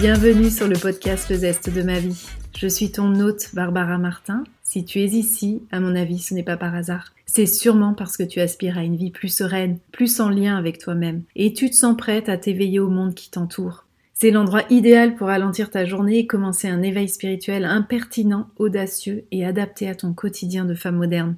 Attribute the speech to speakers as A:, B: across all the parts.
A: Bienvenue sur le podcast Le Zeste de ma vie. Je suis ton hôte Barbara Martin. Si tu es ici, à mon avis, ce n'est pas par hasard. C'est sûrement parce que tu aspires à une vie plus sereine, plus en lien avec toi-même, et tu te sens prête à t'éveiller au monde qui t'entoure. C'est l'endroit idéal pour ralentir ta journée et commencer un éveil spirituel impertinent, audacieux et adapté à ton quotidien de femme moderne.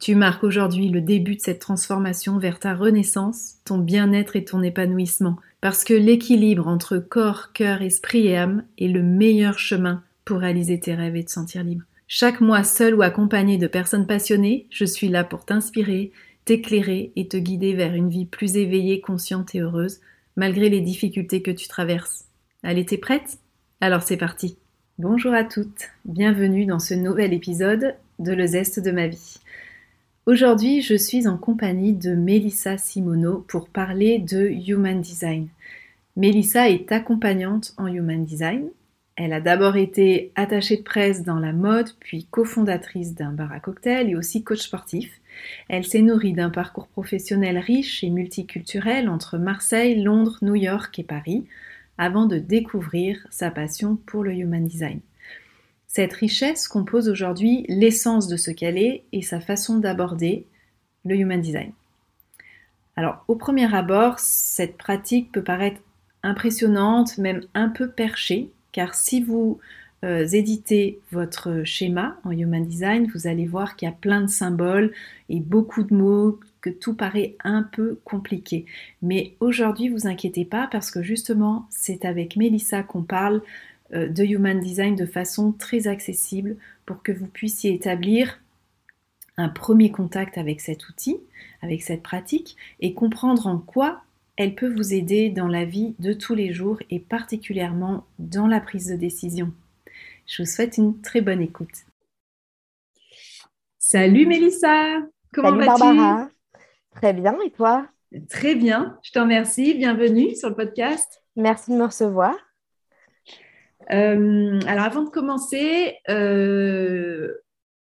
A: Tu marques aujourd'hui le début de cette transformation vers ta renaissance, ton bien-être et ton épanouissement, parce que l'équilibre entre corps, cœur, esprit et âme est le meilleur chemin pour réaliser tes rêves et te sentir libre. Chaque mois, seul ou accompagné de personnes passionnées, je suis là pour t'inspirer, t'éclairer et te guider vers une vie plus éveillée, consciente et heureuse, malgré les difficultés que tu traverses. Allez, t'es prête? Alors c'est parti Bonjour à toutes, bienvenue dans ce nouvel épisode de Le Zeste de ma vie. Aujourd'hui, je suis en compagnie de Melissa Simono pour parler de Human Design. Melissa est accompagnante en Human Design. Elle a d'abord été attachée de presse dans la mode, puis cofondatrice d'un bar à cocktail et aussi coach sportif. Elle s'est nourrie d'un parcours professionnel riche et multiculturel entre Marseille, Londres, New York et Paris, avant de découvrir sa passion pour le Human Design. Cette richesse compose aujourd'hui l'essence de ce qu'elle est et sa façon d'aborder le human design. Alors, au premier abord, cette pratique peut paraître impressionnante, même un peu perchée, car si vous euh, éditez votre schéma en Human Design, vous allez voir qu'il y a plein de symboles et beaucoup de mots, que tout paraît un peu compliqué. Mais aujourd'hui, vous inquiétez pas parce que justement, c'est avec Mélissa qu'on parle euh, de Human Design de façon très accessible pour que vous puissiez établir un premier contact avec cet outil, avec cette pratique, et comprendre en quoi elle peut vous aider dans la vie de tous les jours et particulièrement dans la prise de décision. Je vous souhaite une très bonne écoute. Salut Mélissa,
B: comment vas-tu? Très bien, et toi?
A: Très bien, je te remercie. Bienvenue sur le podcast.
B: Merci de me recevoir.
A: Euh, alors, avant de commencer, euh,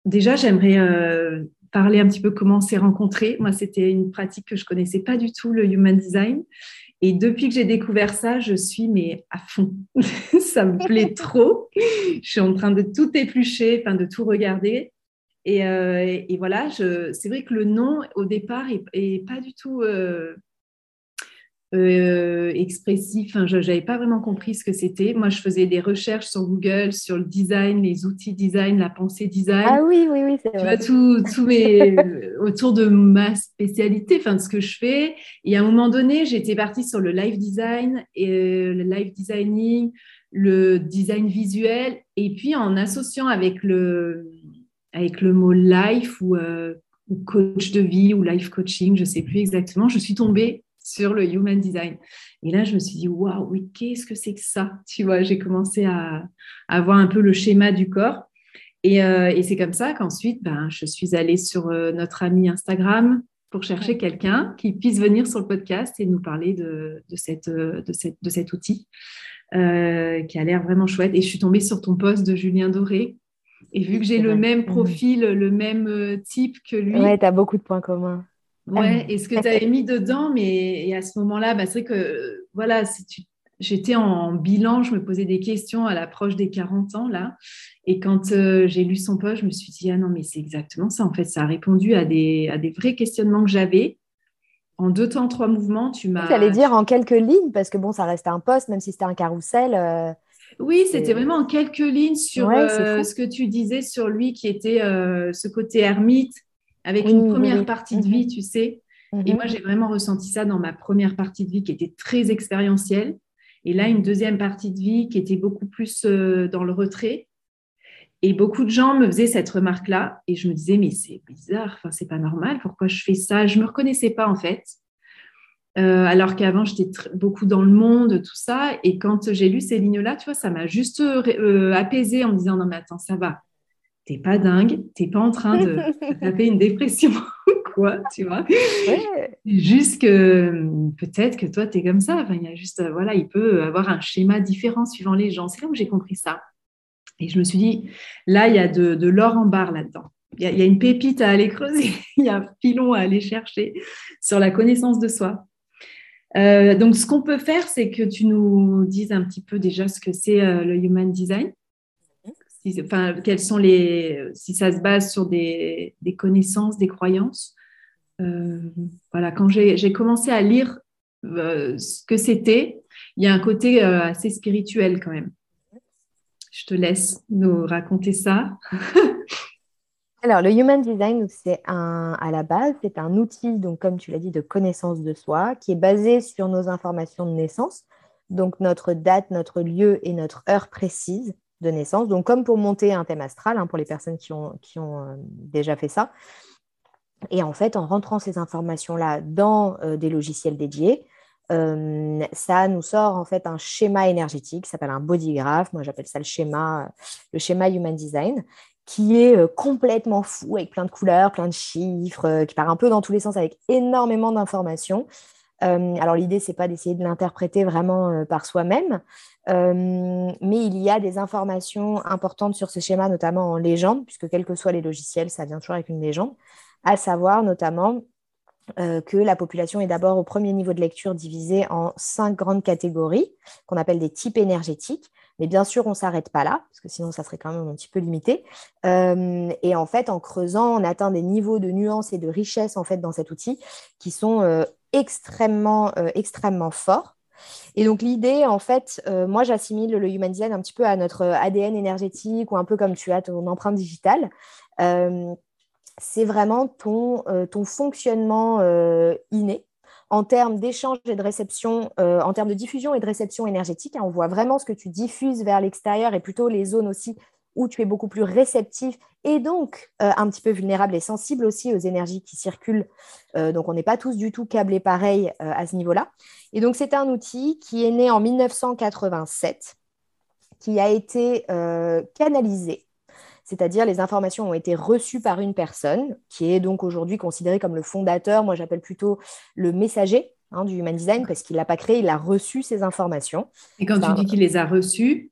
A: déjà, j'aimerais euh, parler un petit peu comment on s'est rencontrés. Moi, c'était une pratique que je connaissais pas du tout, le human design. Et depuis que j'ai découvert ça, je suis mais à fond. ça me plaît trop. Je suis en train de tout éplucher, enfin de tout regarder. Et, et voilà, c'est vrai que le nom au départ est, est pas du tout euh, expressif. je n'avais pas vraiment compris ce que c'était. Moi, je faisais des recherches sur Google sur le design, les outils design, la pensée design.
B: Ah oui, oui, oui, c'est
A: vrai. tout, tout mes, euh, autour de ma spécialité, enfin de ce que je fais. Et à un moment donné, j'étais partie sur le live design et euh, le live designing, le design visuel, et puis en associant avec le avec le mot life ou, ou coach de vie ou life coaching, je sais plus exactement, je suis tombée sur le human design. Et là, je me suis dit, waouh, oui, qu'est-ce que c'est que ça? Tu vois, j'ai commencé à, avoir un peu le schéma du corps. Et, euh, c'est comme ça qu'ensuite, ben, je suis allée sur euh, notre ami Instagram pour chercher quelqu'un qui puisse venir sur le podcast et nous parler de, de, cette, de, cette, de cet outil euh, qui a l'air vraiment chouette. Et je suis tombée sur ton post de Julien Doré. Et vu que j'ai le même profil, le même type que lui.
B: Ouais, tu as beaucoup de points communs.
A: Ouais, et ce que tu avais mis dedans, mais à ce moment-là, bah, c'est vrai que voilà, j'étais en bilan, je me posais des questions à l'approche des 40 ans là. Et quand euh, j'ai lu son post, je me suis dit, ah non, mais c'est exactement ça. En fait, ça a répondu à des, à des vrais questionnements que j'avais. En deux temps, trois mouvements, tu m'as.
B: Tu allais dire en quelques lignes, parce que bon, ça restait un poste, même si c'était un carrousel. Euh,
A: oui, c'était vraiment en quelques lignes sur euh, ce que tu disais sur lui qui était ce côté ermite avec une première partie de vie, mhm. tu sais. Et mhm. moi, j'ai vraiment ressenti ça dans ma première partie de vie qui était très expérientielle. Et là, une deuxième partie de vie qui était beaucoup plus euh, dans le retrait. Et beaucoup de gens me faisaient cette remarque-là. Et je me disais, mais c'est bizarre, enfin, c'est pas normal, pourquoi je fais ça? Je ne me reconnaissais pas, en fait. Euh, alors qu'avant, j'étais beaucoup dans le monde, tout ça. Et quand j'ai lu ces lignes-là, tu vois, ça m'a juste euh, apaisé en me disant, non, mais attends, ça va t'es pas dingue, t'es pas en train de taper une dépression ou quoi, tu vois. Juste que peut-être que toi, tu es comme ça. Enfin, il y a juste, euh, voilà, il peut avoir un schéma différent suivant les gens. C'est là où j'ai compris ça. Et je me suis dit, là, il y a de, l'or en barre là-dedans. Il y, a, une pépite à aller creuser, il y a un filon à aller chercher sur la connaissance de soi. donc, ce qu'on peut faire, c'est que tu nous dises un petit peu déjà ce que c'est le Human Design. Si, sont les, si ça se base sur des, connaissances, des croyances. voilà, quand j'ai commencé à lire ce que c'était, il y a un côté assez spirituel quand même. Je te laisse nous raconter ça.
B: Alors, le Human Design, c'est à la base, c'est un outil, donc comme tu l'as dit, de connaissance de soi, qui est basé sur nos informations de naissance, donc notre date, notre lieu et notre heure précise de naissance. Donc, comme pour monter un thème astral, hein, pour les personnes qui ont, euh, déjà fait ça. Et en fait, en rentrant ces informations-là dans euh, des logiciels dédiés, euh, ça nous sort en fait un schéma énergétique qui s'appelle un body graph. Moi, j'appelle ça le schéma, le schéma Human Design, qui est complètement fou avec plein de couleurs, plein de chiffres, qui part un peu dans tous les sens avec énormément d'informations. Alors l'idée, c'est pas d'essayer de l'interpréter vraiment par soi-même, mais il y a des informations importantes sur ce schéma, notamment en légende, puisque quels que soient les logiciels, ça vient toujours avec une légende, à savoir notamment euh, que la population est d'abord au premier niveau de lecture divisée en cinq grandes catégories qu'on appelle des types énergétiques. Mais bien sûr, on ne s'arrête pas là, parce que sinon, ça serait quand même un petit peu limité. Euh, et en fait, en creusant, on atteint des niveaux de nuance et de richesse en fait, dans cet outil qui sont euh, extrêmement, extrêmement forts. Et donc l'idée, en fait, moi j'assimile le human design un petit peu à notre ADN énergétique ou un peu comme tu as ton empreinte digitale c'est vraiment ton, euh, ton fonctionnement euh, inné en termes d'échange et de réception, euh, en termes de diffusion et de réception énergétique. Hein, on voit vraiment ce que tu diffuses vers l'extérieur et plutôt les zones aussi où tu es beaucoup plus réceptif et donc un petit peu vulnérable et sensible aussi aux énergies qui circulent. donc on n'est pas tous du tout câblés pareil à ce niveau-là. Et donc c'est un outil qui est né en 1987, qui a été canalisé c'est-à-dire les informations ont été reçues par une personne qui est donc aujourd'hui considérée comme le fondateur, moi j'appelle plutôt le messager hein, du Human Design parce qu'il ne l'a pas créé, il a reçu ces informations.
A: Et quand tu dis qu'il les a reçues,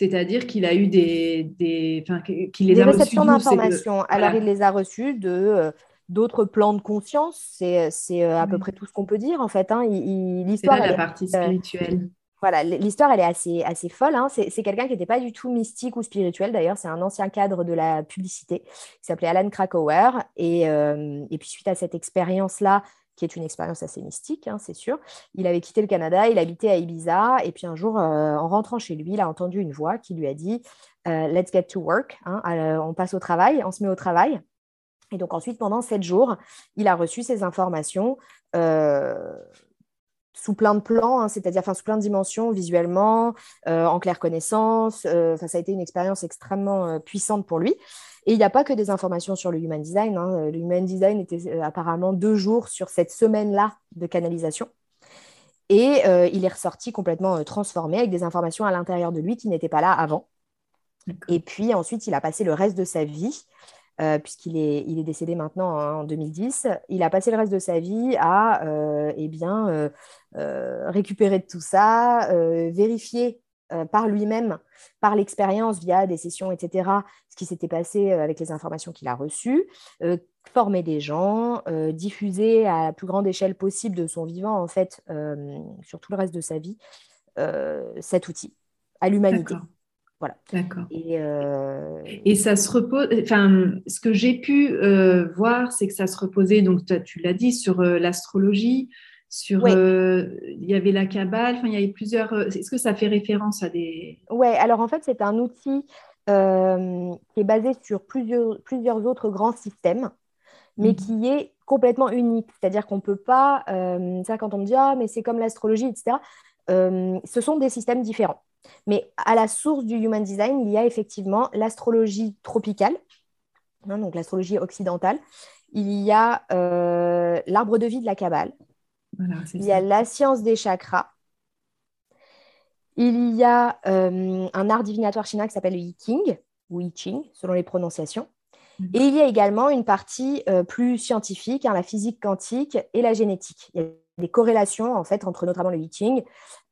A: c'est-à-dire qu'il a eu des, des qu'il
B: les des réceptions d'informations. Alors il les a reçues de euh, d'autres plans de conscience. C'est, c'est euh, à peu près tout ce qu'on peut dire en fait. Hein.
A: l'histoire, la partie euh, spirituelle
B: voilà, l'histoire, elle est assez, assez folle. Hein. C'est quelqu'un qui n'était pas du tout mystique ou spirituel. D'ailleurs, c'est un ancien cadre de la publicité qui s'appelait Alan Krakauer. Et, euh, et, puis, suite à cette expérience-là, qui est une expérience assez mystique, hein, c'est sûr, il avait quitté le Canada, il habitait à Ibiza. Et puis, un jour, euh, en rentrant chez lui, il a entendu une voix qui lui a dit euh, Let's get to work. Hein. on passe au travail, on se met au travail. Et donc, ensuite, pendant sept jours, il a reçu ces informations sous plein de plans, hein, c'est-à-dire sous plein de dimensions, visuellement, euh, en clair connaissance. Euh, ça a été une expérience extrêmement euh, puissante pour lui. Et il n'y a pas que des informations sur le Human Design. Hein. Le Human Design était apparemment deux jours sur cette semaine-là de canalisation. Et il est ressorti complètement transformé avec des informations à l'intérieur de lui qui n'étaient pas là avant. Et puis ensuite, il a passé le reste de sa vie euh, puisqu'il est, il est décédé maintenant hein, en 2010. Il a passé le reste de sa vie à euh, eh bien, euh, récupérer de tout ça, vérifier par lui-même, par l'expérience, via des sessions, etc., ce qui s'était passé avec les informations qu'il a reçues, former des gens, diffuser à la plus grande échelle possible de son vivant, en fait, sur tout le reste de sa vie, cet outil à l'humanité. Voilà.
A: D'accord. Euh, et, ça se repose. Enfin, ce que j'ai pu euh, voir, c'est que ça se reposait, donc tu l'as dit, sur euh, l'astrologie, sur. il y avait la cabale, enfin, il y avait plusieurs. Est-ce que ça fait référence à des.
B: Oui, alors en fait, c'est un outil qui est basé sur plusieurs, plusieurs autres grands systèmes, mais mmh. qui est complètement unique. C'est-à-dire qu'on ne peut pas. ça, quand on me dit, ah, mais c'est comme l'astrologie, etc., ce sont des systèmes différents. Mais à la source du Human Design, il y a effectivement l'astrologie tropicale, hein, donc l'astrologie occidentale. Il y a euh, l'arbre de vie de la Il y a la science des chakras. Il y a euh, un art divinatoire chinois qui s'appelle le I Ching, ou I Ching, selon les prononciations. Mhm. Et il y a également une partie euh, plus scientifique, hein, la physique quantique et la génétique. Il y a des corrélations en fait entre notamment le Ching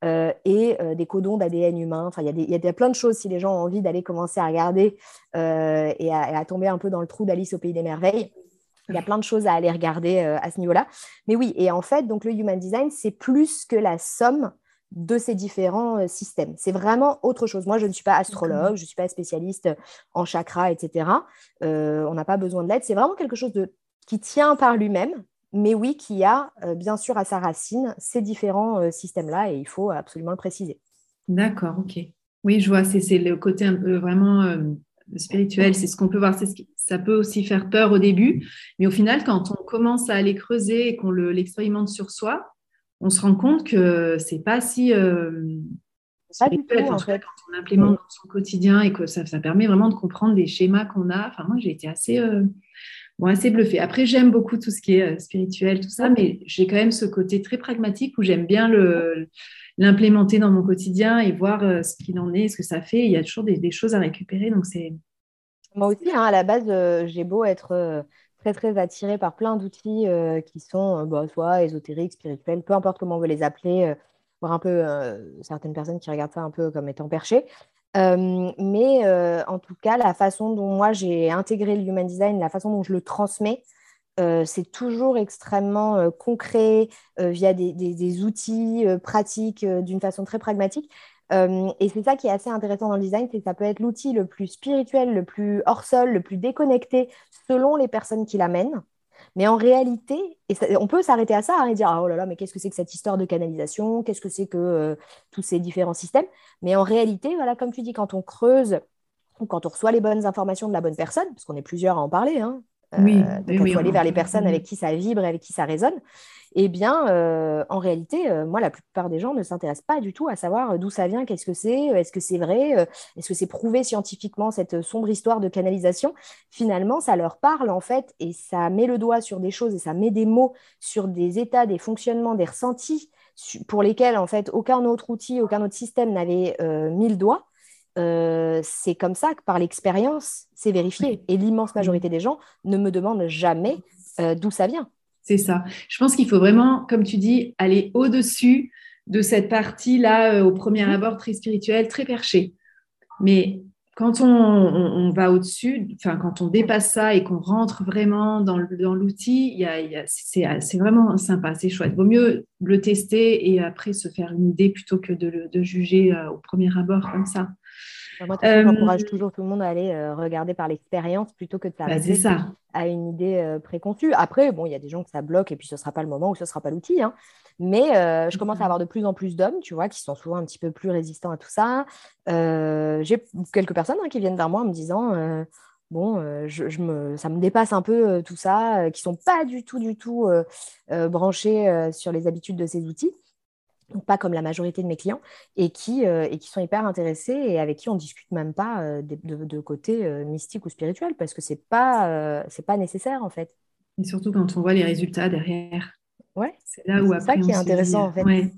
B: euh, et euh, des codons d'ADN humain. Enfin, il y, a plein de choses si les gens ont envie d'aller commencer à regarder et, à, tomber un peu dans le trou d'Alice au pays des merveilles. Il y a plein de choses à aller regarder à ce niveau-là. Mais oui, et en fait, donc le Human Design, c'est plus que la somme de ces différents euh, systèmes. C'est vraiment autre chose. Moi, je ne suis pas astrologue, je ne suis pas spécialiste en chakra, etc. Euh, on n'a pas besoin de l'aide. C'est vraiment quelque chose de, qui tient par lui-même, mais oui, qui a euh, bien sûr à sa racine ces différents systèmes-là, et il faut absolument le préciser.
A: D'accord, ok. Oui, je vois, c'est le côté un peu vraiment spirituel, c'est ce qu'on peut voir, ce ça peut aussi faire peur au début, mais au final, quand on commence à aller creuser et qu'on l'expérimente sur soi, on se rend compte que c'est pas si euh,
B: pas du tout, en
A: fait. quand on implémente dans son quotidien et que ça, ça, permet vraiment de comprendre des schémas qu'on a. Enfin, moi, j'ai été assez, euh, bon, assez bluffée. Après, j'aime beaucoup tout ce qui est euh, spirituel, tout ça, mais j'ai quand même ce côté très pragmatique où j'aime bien le, l'implémenter dans mon quotidien et voir ce qu'il en est, ce que ça fait. Il y a toujours des, choses à récupérer, donc c'est.
B: Moi aussi, hein, à la base, j'ai beau être très très attirée par plein d'outils euh, qui sont euh, bah, soit ésotériques, spirituels, peu importe comment on veut les appeler, euh, voir un peu certaines personnes qui regardent ça un peu comme étant perché. mais en tout cas, la façon dont moi j'ai intégré le human design, la façon dont je le transmets, c'est toujours extrêmement concret via des outils pratiques d'une façon très pragmatique. Euh, et c'est ça qui est assez intéressant dans le design, c'est que ça peut être l'outil le plus spirituel, le plus hors sol, le plus déconnecté selon les personnes qui l'amènent. Mais en réalité, on peut s'arrêter à ça hein, et dire ah, oh là là, mais qu'est-ce que c'est que cette histoire de canalisation? Qu'est-ce que c'est que euh, tous ces différents systèmes? Mais en réalité, voilà, comme tu dis, quand on creuse ou quand on reçoit les bonnes informations de la bonne personne, parce qu'on est plusieurs à en parler, hein,
A: oui,
B: euh, donc il faut aller vers les personnes avec qui ça vibre et avec qui ça résonne. Eh bien, euh, en réalité, euh, moi, la plupart des gens ne s'intéressent pas du tout à savoir d'où ça vient, qu'est-ce que c'est, est-ce que c'est vrai, est-ce que c'est prouvé scientifiquement cette sombre histoire de canalisation. Finalement, ça leur parle en fait et ça met le doigt sur des choses et ça met des mots sur des états, des fonctionnements, des ressentis pour lesquels en fait aucun autre outil, aucun autre système n'avait mis le doigt. Euh, c'est comme ça que par l'expérience, c'est vérifié. Et l'immense majorité des gens ne me demandent jamais euh, d'où ça vient.
A: C'est ça. Je pense qu'il faut vraiment, comme tu dis, aller au-dessus de cette partie-là, euh, au premier abord, très spirituelle, très perchée. Mais quand on, va au-dessus, enfin, quand on dépasse ça et qu'on rentre vraiment dans l'outil, c'est vraiment sympa, c'est chouette. Vaut mieux le tester et après se faire une idée plutôt que de, de juger au premier abord comme ça.
B: Moi, j'encourage euh, toujours tout le monde à aller euh, regarder par l'expérience plutôt que de
A: bah,
B: s'arrêter à une idée euh, préconçue. Après, bon, il y a des gens que ça bloque et puis ce ne sera pas le moment ou ce ne sera pas l'outil. Hein. Mais je commence à avoir de plus en plus d'hommes, tu vois, qui sont souvent un petit peu plus résistants à tout ça. J'ai quelques personnes hein, qui viennent vers moi en me disant bon, je, je, me, ça me dépasse un peu tout ça, qui sont pas du tout, du tout branchés sur les habitudes de ces outils donc pas comme la majorité de mes clients, et qui, euh, et qui sont hyper intéressés et avec qui on ne discute même pas euh, de, côté euh, mystique ou spirituel, parce que ce n'est pas, c'est pas nécessaire en fait.
A: Et surtout quand on voit les résultats derrière.
B: Ouais.
A: C'est là où
B: ça qui est intéressant en fait.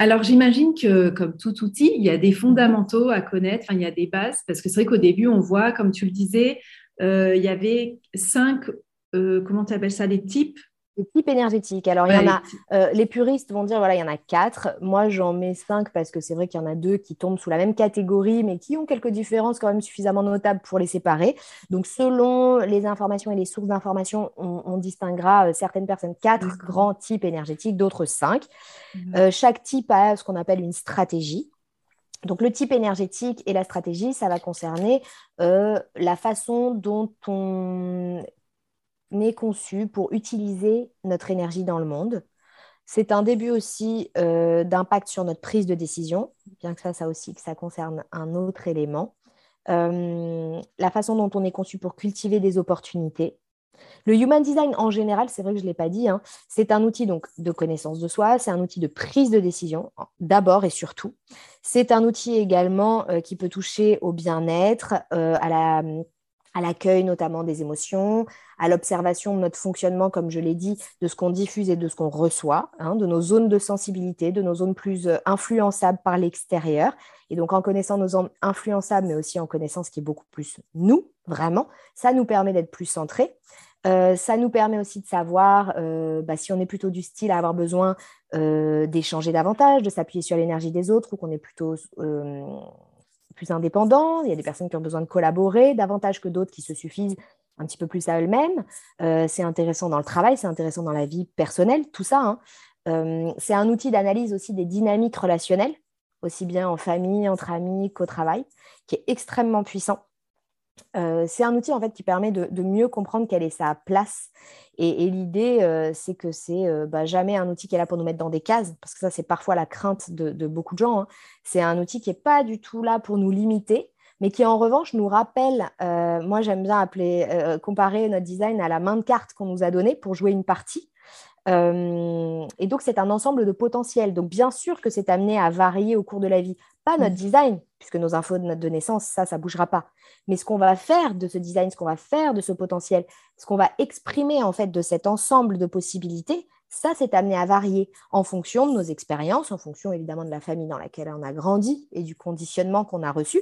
A: alors j'imagine que comme tout outil, il y a des fondamentaux à connaître, il y a des bases, parce que c'est vrai qu'au début, on voit, comme tu le disais, il y avait cinq, comment tu appelles ça, des types
B: les types énergétiques. Alors, il y en a, euh, les puristes vont dire, voilà, il y en a quatre. Moi, j'en mets cinq parce que c'est vrai qu'il y en a deux qui tombent sous la même catégorie, mais qui ont quelques différences quand même suffisamment notables pour les séparer. Donc, selon les informations et les sources d'informations, on, distinguera euh, certaines personnes quatre grands types énergétiques, d'autres cinq. Mhm. Euh, chaque type a ce qu'on appelle une stratégie. Donc, le type énergétique et la stratégie, ça va concerner la façon dont on n'est conçu pour utiliser notre énergie dans le monde. C'est un début aussi euh, d'impact sur notre prise de décision, bien que ça, ça aussi, que ça concerne un autre élément. Euh, la façon dont on est conçu pour cultiver des opportunités. Le Human Design en général, c'est vrai que je ne l'ai pas dit, hein, c'est un outil donc de connaissance de soi, c'est un outil de prise de décision d'abord et surtout. C'est un outil également euh, qui peut toucher au bien-être, à la à l'accueil notamment des émotions, à l'observation de notre fonctionnement, comme je l'ai dit, de ce qu'on diffuse et de ce qu'on reçoit, hein, de nos zones de sensibilité, de nos zones plus euh, influençables par l'extérieur. Et donc en connaissant nos zones influençables, mais aussi en connaissant ce qui est beaucoup plus nous, vraiment, ça nous permet d'être plus centrés. Euh, ça nous permet aussi de savoir euh, bah, si on est plutôt du style à avoir besoin d'échanger davantage, de s'appuyer sur l'énergie des autres, ou qu'on est plutôt plus indépendants, il y a des personnes qui ont besoin de collaborer davantage que d'autres qui se suffisent un petit peu plus à elles-mêmes. c'est intéressant dans le travail, c'est intéressant dans la vie personnelle, tout ça. Hein. c'est un outil d'analyse aussi des dynamiques relationnelles, aussi bien en famille, entre amis qu'au travail, qui est extrêmement puissant. Euh, c'est un outil en fait qui permet de, mieux comprendre quelle est sa place. Et, l'idée, euh, c'est que c'est euh, bah, jamais un outil qui est là pour nous mettre dans des cases, parce que ça, c'est parfois la crainte de, beaucoup de gens. Hein. C'est un outil qui n'est pas du tout là pour nous limiter, mais qui en revanche nous rappelle, moi j'aime bien appeler, comparer notre design à la main de carte qu'on nous a donnée pour jouer une partie. Et donc, c'est un ensemble de potentiels. Donc, bien sûr que c'est amené à varier au cours de la vie. Pas notre mmh. design, puisque nos infos de naissance, ça, ça ne bougera pas. Mais ce qu'on va faire de ce design, ce qu'on va faire de ce potentiel, ce qu'on va exprimer en fait de cet ensemble de possibilités, ça, c'est amené à varier en fonction de nos expériences, en fonction évidemment de la famille dans laquelle on a grandi et du conditionnement qu'on a reçu,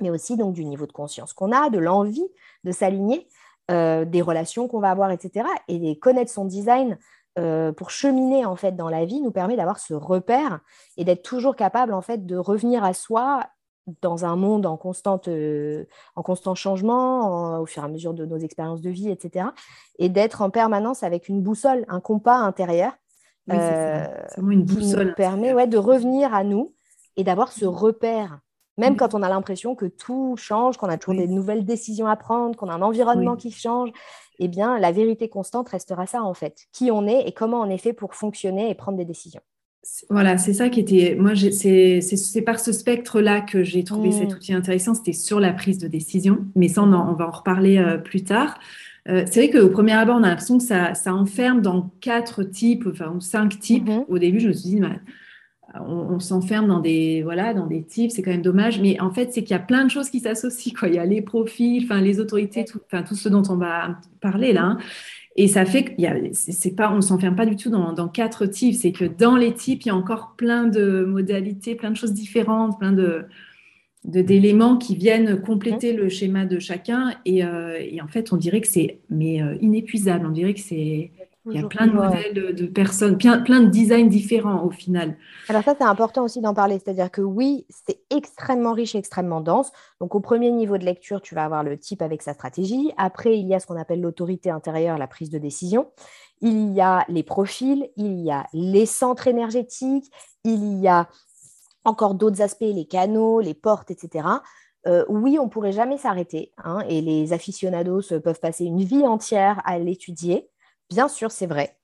B: mais aussi donc du niveau de conscience qu'on a, de l'envie de s'aligner, euh, des relations qu'on va avoir, etc. Et connaître son design euh, pour cheminer en fait dans la vie nous permet d'avoir ce repère et d'être toujours capable en fait de revenir à soi dans un monde en, constante, euh, en constant changement au fur et à mesure de nos expériences de vie, etc. Et d'être en permanence avec une boussole, un compas intérieur
A: euh, une boussole
B: qui nous permet ouais, de revenir à nous et d'avoir ce repère. Même quand on a l'impression que tout change, qu'on a toujours des nouvelles décisions à prendre, qu'on a un environnement qui change, eh bien, la vérité constante restera ça, en fait. Qui on est et comment on est fait pour fonctionner et prendre des décisions.
A: Voilà, c'est ça qui était. Moi, c'est par ce spectre-là que j'ai trouvé cet mmh. outil intéressant. C'était sur la prise de décision, mais ça, on, va en reparler euh, plus tard. Euh, c'est vrai qu'au premier abord, on a l'impression que ça, enferme dans quatre types, enfin cinq types. Mmh. Au début, je me suis dit, on, s'enferme dans des voilà dans des types, c'est quand même dommage. Mais en fait, c'est qu'il y a plein de choses qui s'associent. Quoi. Il y a les profils, enfin les autorités, tout, enfin tout ce dont on va parler là. Hein. Et ça fait qu'on c'est pas, on s'enferme pas du tout dans, quatre types. C'est que dans les types, il y a encore plein de modalités, plein de choses différentes, plein de d'éléments qui viennent compléter le schéma de chacun. Et, euh, en fait, on dirait que c'est mais euh, inépuisable. On dirait que c'est il y a plein de modèles de, personnes, plein, plein, de designs différents au final.
B: Alors ça, c'est important aussi d'en parler. C'est-à-dire que oui, c'est extrêmement riche et extrêmement dense. Donc au premier niveau de lecture, tu vas avoir le type avec sa stratégie. Après, il y a ce qu'on appelle l'autorité intérieure, la prise de décision. Il y a les profils, il y a les centres énergétiques, il y a encore d'autres aspects, les canaux, les portes, etc. Euh, oui, on ne pourrait jamais s'arrêter. Hein, et les aficionados peuvent passer une vie entière à l'étudier. Bien sûr, c'est vrai.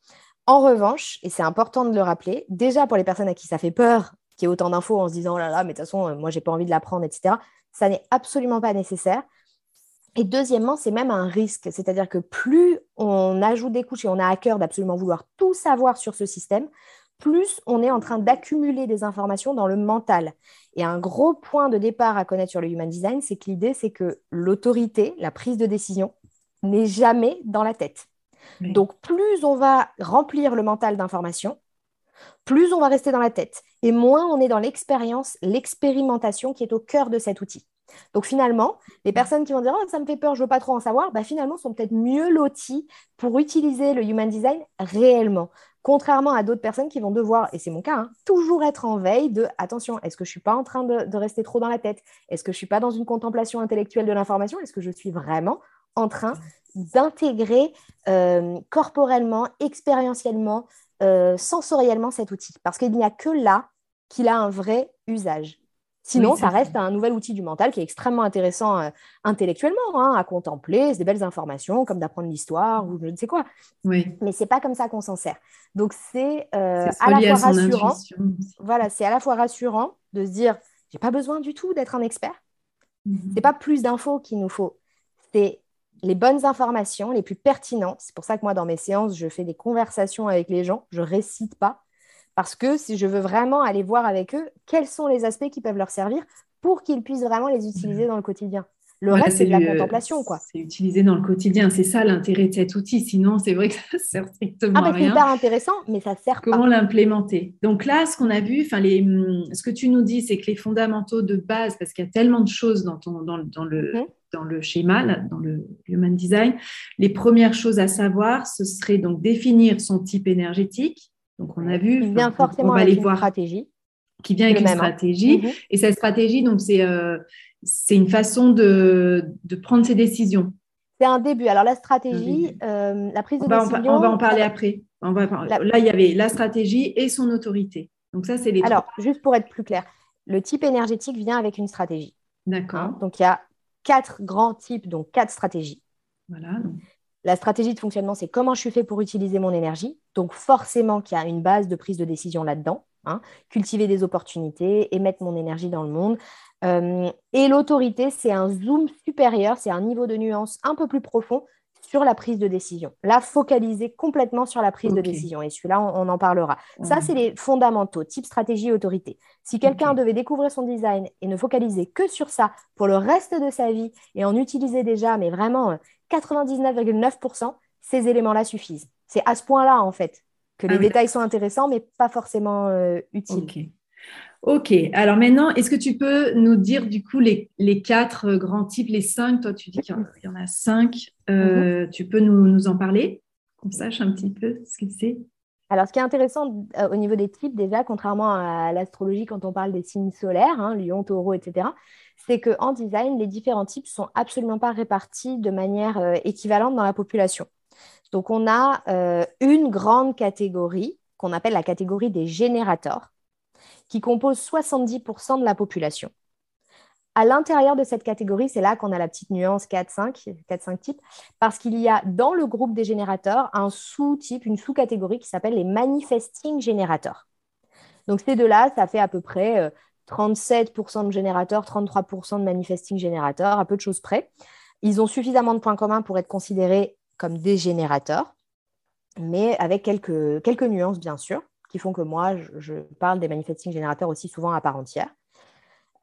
B: En revanche, et c'est important de le rappeler, déjà pour les personnes à qui ça fait peur, qui y ait autant d'infos en se disant oh là là, mais de toute façon, euh, moi, j'ai pas envie de l'apprendre, etc., ça n'est absolument pas nécessaire. Et deuxièmement, c'est même un risque, c'est-à-dire que plus on ajoute des couches et on a à cœur d'absolument vouloir tout savoir sur ce système, plus on est en train d'accumuler des informations dans le mental. Et un gros point de départ à connaître sur le human design, c'est que l'idée, c'est que l'autorité, la prise de décision, n'est jamais dans la tête. Donc, plus on va remplir le mental d'informations, plus on va rester dans la tête et moins on est dans l'expérience, l'expérimentation qui est au cœur de cet outil. Donc finalement, les personnes qui vont dire oh, ça me fait peur, je veux pas trop en savoir, bah, finalement sont peut-être mieux lotis pour utiliser le human design réellement. Contrairement à d'autres personnes qui vont devoir, et c'est mon cas, hein, toujours être en veille de attention, est-ce que je ne suis pas en train de, de, rester trop dans la tête? Est-ce que je ne suis pas dans une contemplation intellectuelle de l'information? Est-ce que je suis vraiment en train d'intégrer euh, corporellement, expérientiellement, euh, sensoriellement cet outil. Parce qu'il n'y a que là qu'il a un vrai usage. Sinon, ça reste un nouvel outil du mental qui est extrêmement intéressant euh, intellectuellement hein, à contempler. C'est des belles informations, comme d'apprendre l'histoire ou je ne sais quoi.
A: Oui.
B: Mais c'est pas comme ça qu'on s'en sert. Donc c'est à la fois rassurant. Voilà, c'est à la fois rassurant de se dire, j'ai pas besoin du tout d'être un expert. Ce C'est pas plus d'infos qu'il nous faut. C'est les bonnes informations, les plus pertinentes. C'est pour ça que moi, dans mes séances, je fais des conversations avec les gens, je récite pas, parce que si je veux vraiment aller voir avec eux quels sont les aspects qui peuvent leur servir pour qu'ils puissent vraiment les utiliser dans le quotidien. Le reste, c'est de la contemplation. quoi.
A: C'est utilisé dans le quotidien. C'est ça l'intérêt de cet outil. Sinon, c'est vrai que ça sert strictement ah, à rien.
B: C'est hyper intéressant, mais ça sert
A: Comment pas. Comment l'implémenter? Donc là, ce qu'on a vu, les, ce que tu nous dis, c'est que les fondamentaux de base, parce qu'il y a tellement de choses dans, ton, dans, le, mhm dans le schéma, dans le Human Design. Les premières choses à savoir, ce serait donc définir son type énergétique. Donc, on a vu.
B: Qui vient forcément on va avec voir, une stratégie.
A: Qui vient avec une hein. stratégie. Mhm. Et cette stratégie, donc, c'est euh, une façon de, de, prendre ses décisions.
B: C'est un début. Alors la stratégie, euh, la prise de décision.
A: on va en parler après. On va Là, il y avait la stratégie et son autorité. Donc ça, c'est les.
B: Alors, juste pour être plus clair, le type énergétique vient avec une stratégie.
A: D'accord. Hein,
B: donc il y a quatre grands types, donc quatre stratégies.
A: Voilà.
B: La stratégie de fonctionnement, c'est comment je suis fait pour utiliser mon énergie. Donc forcément qu'il y a une base de prise de décision là-dedans. Hein. cultiver des opportunités et mettre mon énergie dans le monde. Euh, et l'autorité, c'est un zoom supérieur, c'est un niveau de nuance un peu plus profond sur la prise de décision. Là, focaliser complètement sur la prise de décision. Et celui-là, on, en parlera. Ça, c'est les fondamentaux, type stratégie, autorité. Si quelqu'un devait découvrir son design et ne focaliser que sur ça pour le reste de sa vie et en utiliser déjà, mais vraiment 99,9%, euh, ces éléments-là suffisent. C'est à ce point-là, en fait, que les ah détails sont intéressants, mais pas forcément euh, utiles.
A: Ok, alors maintenant, est-ce que tu peux nous dire du coup les, quatre euh, grands types, les cinq? Toi, tu dis qu'il y, en a cinq. Euh, mhm. Tu peux nous, en parler Qu'on sache un petit peu ce que c'est?
B: Alors, ce qui est intéressant au niveau des types, déjà, contrairement à l'astrologie, quand on parle des signes solaires, hein, lion, taureau, etc., c'est qu'en design, les différents types sont absolument pas répartis de manière équivalente dans la population. Donc, on a euh, une grande catégorie qu'on appelle la catégorie des générateurs, qui compose 70% de la population. À l'intérieur de cette catégorie, c'est là qu'on a la petite nuance 4-5, types, parce qu'il y a dans le groupe des générateurs un sous-type, une sous-catégorie qui s'appelle les manifesting générateurs. Donc ces deux-là, ça fait à peu près 37% euh, de générateurs, 33% de manifesting générateurs, à peu de choses près. Ils ont suffisamment de points communs pour être considérés comme des générateurs, mais avec quelques, quelques nuances, bien sûr, qui font que moi, je, parle des manifesting générateurs aussi souvent à part entière.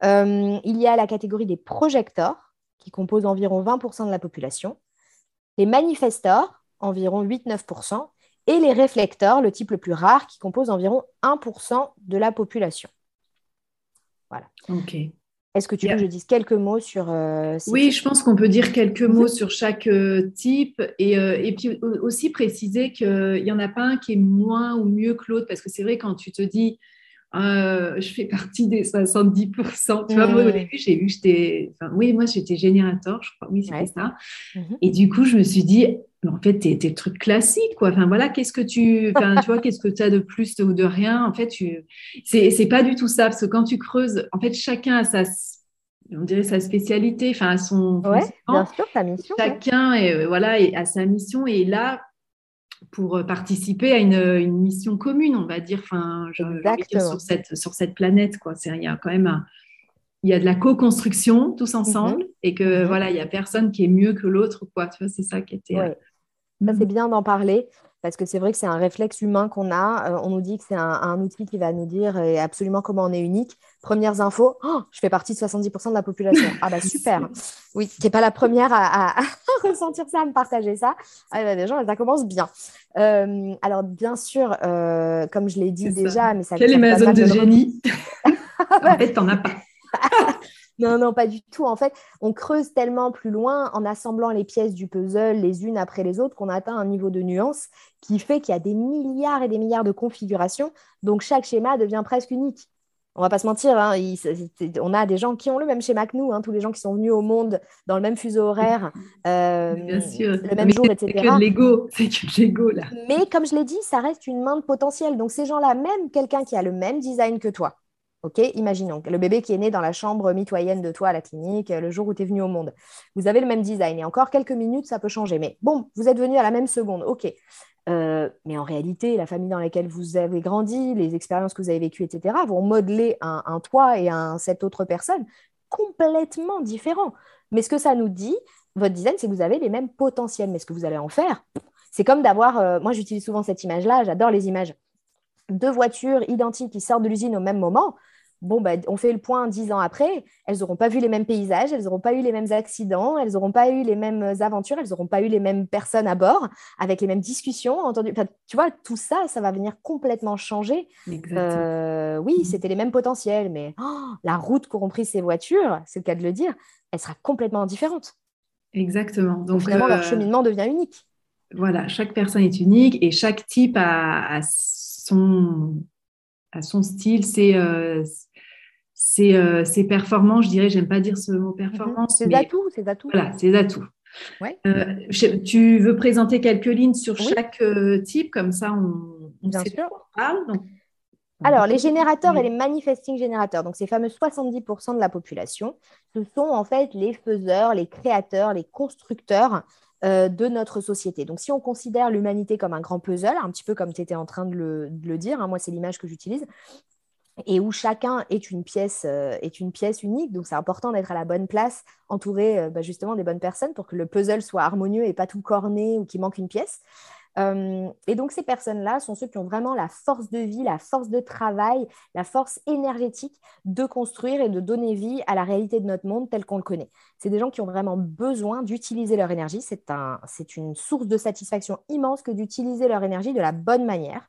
B: Euh, il y a la catégorie des projecteurs, qui composent environ 20% de la population, les manifesteurs, environ 8-9%, et les réflecteurs, le type le plus rare, qui compose environ 1% de la population. Voilà.
A: OK.
B: Est-ce que tu veux que je dise quelques mots sur...
A: Euh, oui, je pense qu'on peut dire quelques mots sur chaque euh, type et, euh, et, puis aussi préciser qu'il n'y en a pas un qui est moins ou mieux que l'autre, parce que c'est vrai quand tu te dis, je fais partie des 70%, tu vois, moi au début j'ai vu, j'étais... Enfin, oui, moi j'étais générateur, je crois, oui, c'était ça. Mmh et du coup, je me suis dit, en fait, t'es es le truc classique, quoi. Enfin, voilà, qu'est-ce que tu, enfin, tu vois, qu'est-ce que tu as de plus ou de rien En fait, tu, c'est pas du tout ça, parce que quand tu creuses, en fait, chacun a sa, on dirait sa spécialité, enfin, à son.
B: Ouais, bien sûr, sa mission.
A: Chacun, est, euh, voilà, a sa mission et est là pour euh, participer à une, une mission commune, on va dire, enfin, je, dire sur cette, sur cette planète, quoi. C'est, il y a quand même un, il y a de la co-construction tous ensemble mhm. et que mhm. voilà, il y a personne qui est mieux que l'autre, quoi. Tu vois, c'est ça qui était.
B: Euh, ça, c'est bien d'en parler parce que c'est vrai que c'est un réflexe humain qu'on a. Euh, on nous dit que c'est un, outil qui va nous dire euh, absolument comment on est unique. Premières infos, oh, je fais partie de 70% de la population. Ah bah super. oui, qui n'est pas la première à, ressentir ça, à me partager ça. Ah, bah, déjà, ça commence bien. Euh, alors bien sûr, comme je l'ai dit déjà, mais ça.
A: Quelle est ma zone de génie? En fait, t'en as pas.
B: Non, non, pas du tout. En fait, on creuse tellement plus loin en assemblant les pièces du puzzle les unes après les autres qu'on atteint un niveau de nuance qui fait qu'il y a des milliards et des milliards de configurations. Donc, chaque schéma devient presque unique. On va pas se mentir, hein, on a des gens qui ont le même schéma que nous, hein, tous les gens qui sont venus au monde dans le même fuseau horaire,
A: euh, le
B: même jour, etc.
A: C'est que l'ego, c'est que l'ego là.
B: Mais comme je l'ai dit, ça reste une main de potentiel. Donc ces gens-là, même quelqu'un qui a le même design que toi, Ok, imaginons le bébé qui est né dans la chambre mitoyenne de toi à la clinique euh, le jour où tu es venu au monde. Vous avez le même design et encore quelques minutes, ça peut changer. Mais bon, vous êtes venu à la même seconde. Ok. Euh, mais en réalité, la famille dans laquelle vous avez grandi, les expériences que vous avez vécues, etc., vont modeler un, toi et un, cette autre personne complètement différents. Mais ce que ça nous dit, votre design, c'est que vous avez les mêmes potentiels. Mais ce que vous allez en faire, c'est comme d'avoir. Euh, moi, j'utilise souvent cette image-là, j'adore les images. Deux voitures identiques qui sortent de l'usine au même moment bon, bah, on fait le point dix ans après, elles n'auront pas vu les mêmes paysages, elles n'auront pas eu les mêmes accidents, elles n'auront pas eu les mêmes aventures, elles n'auront pas eu les mêmes personnes à bord, avec les mêmes discussions. Entendu. tu vois, tout ça, ça va venir complètement changer. Euh, oui, c'était les mêmes potentiels, mais oh, la route qu'auront pris ces voitures, c'est le cas de le dire, elle sera complètement différente.
A: Exactement.
B: Donc, finalement, leur euh, cheminement devient unique.
A: Voilà, chaque personne est unique et chaque type a, son, style, euh, c'est euh, performant, je dirais, j'aime pas dire ce mot performance.
B: C'est atouts, c'est atouts.
A: Voilà, c'est atouts. Ouais. tu veux présenter quelques lignes sur chaque type, comme ça on,
B: on sait sûr. on parle. Donc, alors, les générateurs et les manifesting générateurs, donc ces fameux 70% de la population, ce sont en fait les faiseurs, les créateurs, les constructeurs euh, de notre société. Donc, si on considère l'humanité comme un grand puzzle, un petit peu comme tu étais en train de le, dire, hein, moi c'est l'image que j'utilise, et où chacun est une pièce, euh, est une pièce unique. Donc, c'est important d'être à la bonne place, entouré euh, bah, justement des bonnes personnes pour que le puzzle soit harmonieux et pas tout corné ou qu'il manque une pièce. Euh, et donc, ces personnes-là sont ceux qui ont vraiment la force de vie, la force de travail, la force énergétique de construire et de donner vie à la réalité de notre monde tel qu'on le connaît. C'est des gens qui ont vraiment besoin d'utiliser leur énergie. C'est un, une source de satisfaction immense que d'utiliser leur énergie de la bonne manière.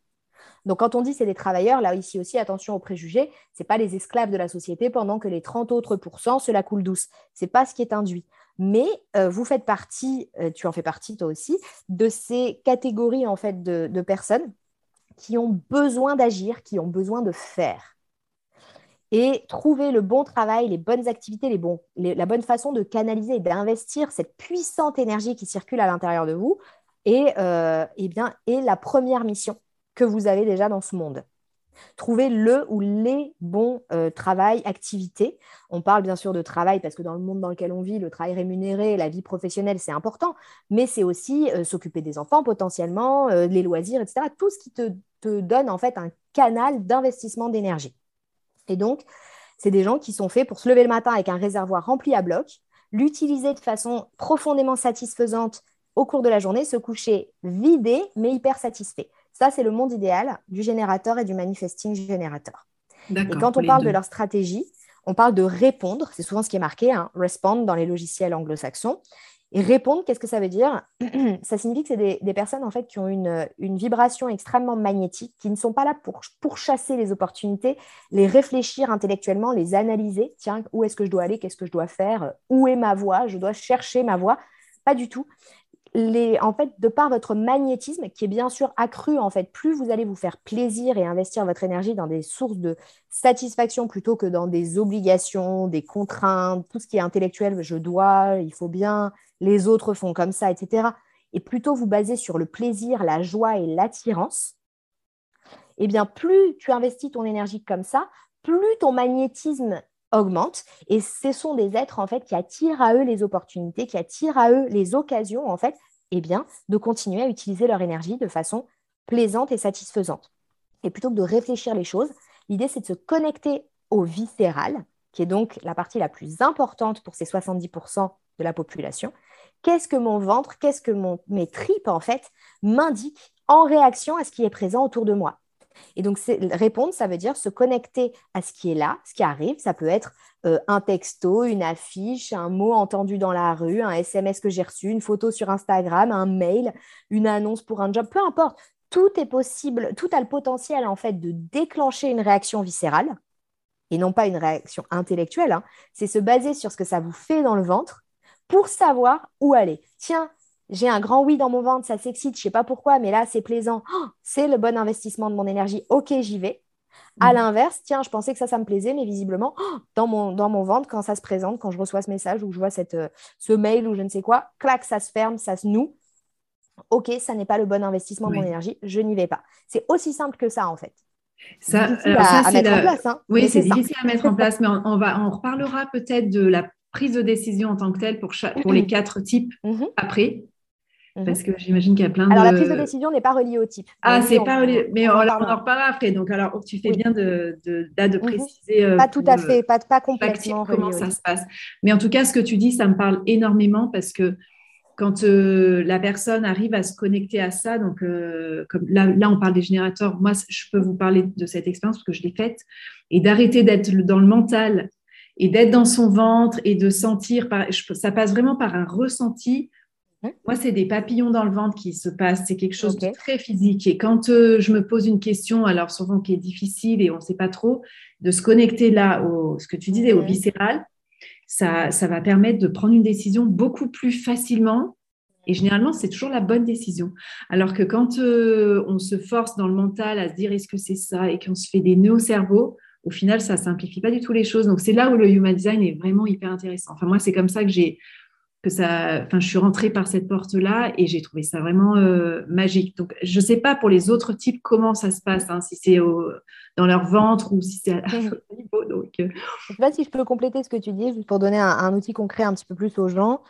B: Donc, quand on dit c'est des travailleurs, là, ici aussi, attention aux préjugés, ce n'est pas les esclaves de la société pendant que les 30 autres pourcents, cela coule douce. Ce n'est pas ce qui est induit mais euh, vous faites partie, euh, tu en fais partie toi aussi, de ces catégories en fait de, personnes qui ont besoin d'agir, qui ont besoin de faire. Et trouver le bon travail, les bonnes activités, la bonne façon de canaliser et d'investir cette puissante énergie qui circule à l'intérieur de vous est, euh, eh bien, est la première mission que vous avez déjà dans ce monde. Trouver le ou les bons euh, travail, activités. On parle bien sûr de travail parce que dans le monde dans lequel on vit, le travail rémunéré, la vie professionnelle, c'est important, mais c'est aussi euh, s'occuper des enfants potentiellement, euh, les loisirs, etc. Tout ce qui te, te donne en fait un canal d'investissement d'énergie. Et donc, c'est des gens qui sont faits pour se lever le matin avec un réservoir rempli à bloc, l'utiliser de façon profondément satisfaisante au cours de la journée, se coucher vidé mais hyper satisfait. Ça, c'est le monde idéal du générateur et du manifesting générateur. Et quand on parle de leur stratégie, on parle de répondre, c'est souvent ce qui est marqué, hein, respond dans les logiciels anglo-saxons. Et répondre, qu'est-ce que ça veut dire? Ça signifie que c'est des, personnes en fait qui ont une, une, vibration extrêmement magnétique, qui ne sont pas là pour, pour chasser les opportunités, les réfléchir intellectuellement, les analyser. Tiens, où est-ce que je dois aller? Qu'est-ce que je dois faire? Où est ma voie Je dois chercher ma voie. Pas du tout en fait, de par votre magnétisme, qui est bien sûr accru, en fait, plus vous allez vous faire plaisir et investir votre énergie dans des sources de satisfaction plutôt que dans des obligations, des contraintes, tout ce qui est intellectuel, je dois, il faut bien, les autres font comme ça, etc. Et plutôt vous basez sur le plaisir, la joie et l'attirance, eh bien, plus tu investis ton énergie comme ça, plus ton magnétisme augmente. Et ce sont des êtres en fait qui attirent à eux les opportunités, qui attirent à eux les occasions en fait, eh bien, de continuer à utiliser leur énergie de façon plaisante et satisfaisante. Et plutôt que de réfléchir les choses, l'idée c'est de se connecter au viscéral, qui est donc la partie la plus importante pour ces 70% de la population. Qu'est-ce que mon ventre, qu'est-ce que mes tripes en fait m'indiquent en réaction à ce qui est présent autour de moi? Et donc, répondre, ça veut dire se connecter à ce qui est là, ce qui arrive. Ça peut être euh, un texto, une affiche, un mot entendu dans la rue, un SMS que j'ai reçu, une photo sur Instagram, un mail, une annonce pour un job, peu importe. Tout est possible, tout a le potentiel en fait de déclencher une réaction viscérale et non pas une réaction intellectuelle. Hein. C'est se baser sur ce que ça vous fait dans le ventre pour savoir où aller. Tiens, j'ai un grand oui dans mon ventre, ça s'excite, je sais pas pourquoi, mais là, c'est plaisant. Oh, c'est le bon investissement de mon énergie. Ok, j'y vais. À mm. l'inverse, tiens, je pensais que ça, ça me plaisait, mais visiblement, oh, dans, mon, dans mon ventre, quand ça se présente, quand je reçois ce message ou je vois cette, euh, ce mail ou je ne sais quoi, clac, ça se ferme, ça se noue. Ok, ça n'est pas le bon investissement de mon énergie, je n'y vais pas. C'est aussi simple que ça, en fait.
A: Ça, à, mettre en place. Hein, oui, c'est difficile à mettre en place, mais on, va, on reparlera peut-être de la prise de décision en tant que telle pour, pour les quatre types mm-hmm. après. Mhm. Parce que j'imagine qu'il y a plein de.
B: Alors, la prise de décision n'est pas reliée au type.
A: Ah, c'est pas relié. Mais on, en reparlera après. Donc, alors, tu fais bien de, de, de, mhm. préciser.
B: Euh, pas tout à fait, pas, pas complètement.
A: Comment ça se passe. Mais en tout cas, ce que tu dis, ça me parle énormément parce que quand euh, la personne arrive à se connecter à ça, donc euh, comme là, là, on parle des générateurs, moi, je peux vous parler de cette expérience parce que je l'ai faite, et d'arrêter d'être dans le mental et d'être dans son ventre et de sentir, par, ça passe vraiment par un ressenti moi, c'est des papillons dans le ventre qui se passent. C'est quelque chose de très physique. Et quand euh, je me pose une question, alors souvent qui est difficile et on ne sait pas trop, de se connecter là, au, ce que tu disais, au viscéral, ça, ça va permettre de prendre une décision beaucoup plus facilement. Et généralement, c'est toujours la bonne décision. Alors que quand euh, on se force dans le mental à se dire est-ce que c'est ça et qu'on se fait des nœuds au cerveau, au final, ça simplifie pas du tout les choses. Donc, c'est là où le human design est vraiment hyper intéressant. Enfin, moi, c'est comme ça que j'ai que ça, enfin, je suis rentrée par cette porte-là et j'ai trouvé ça vraiment euh, magique. Donc, je ne sais pas pour les autres types comment ça se passe, hein, si c'est dans leur ventre ou si c'est à niveau. Donc,
B: euh. Je ne sais pas si je peux compléter ce que tu dis, juste pour donner un, outil concret un petit peu plus aux gens.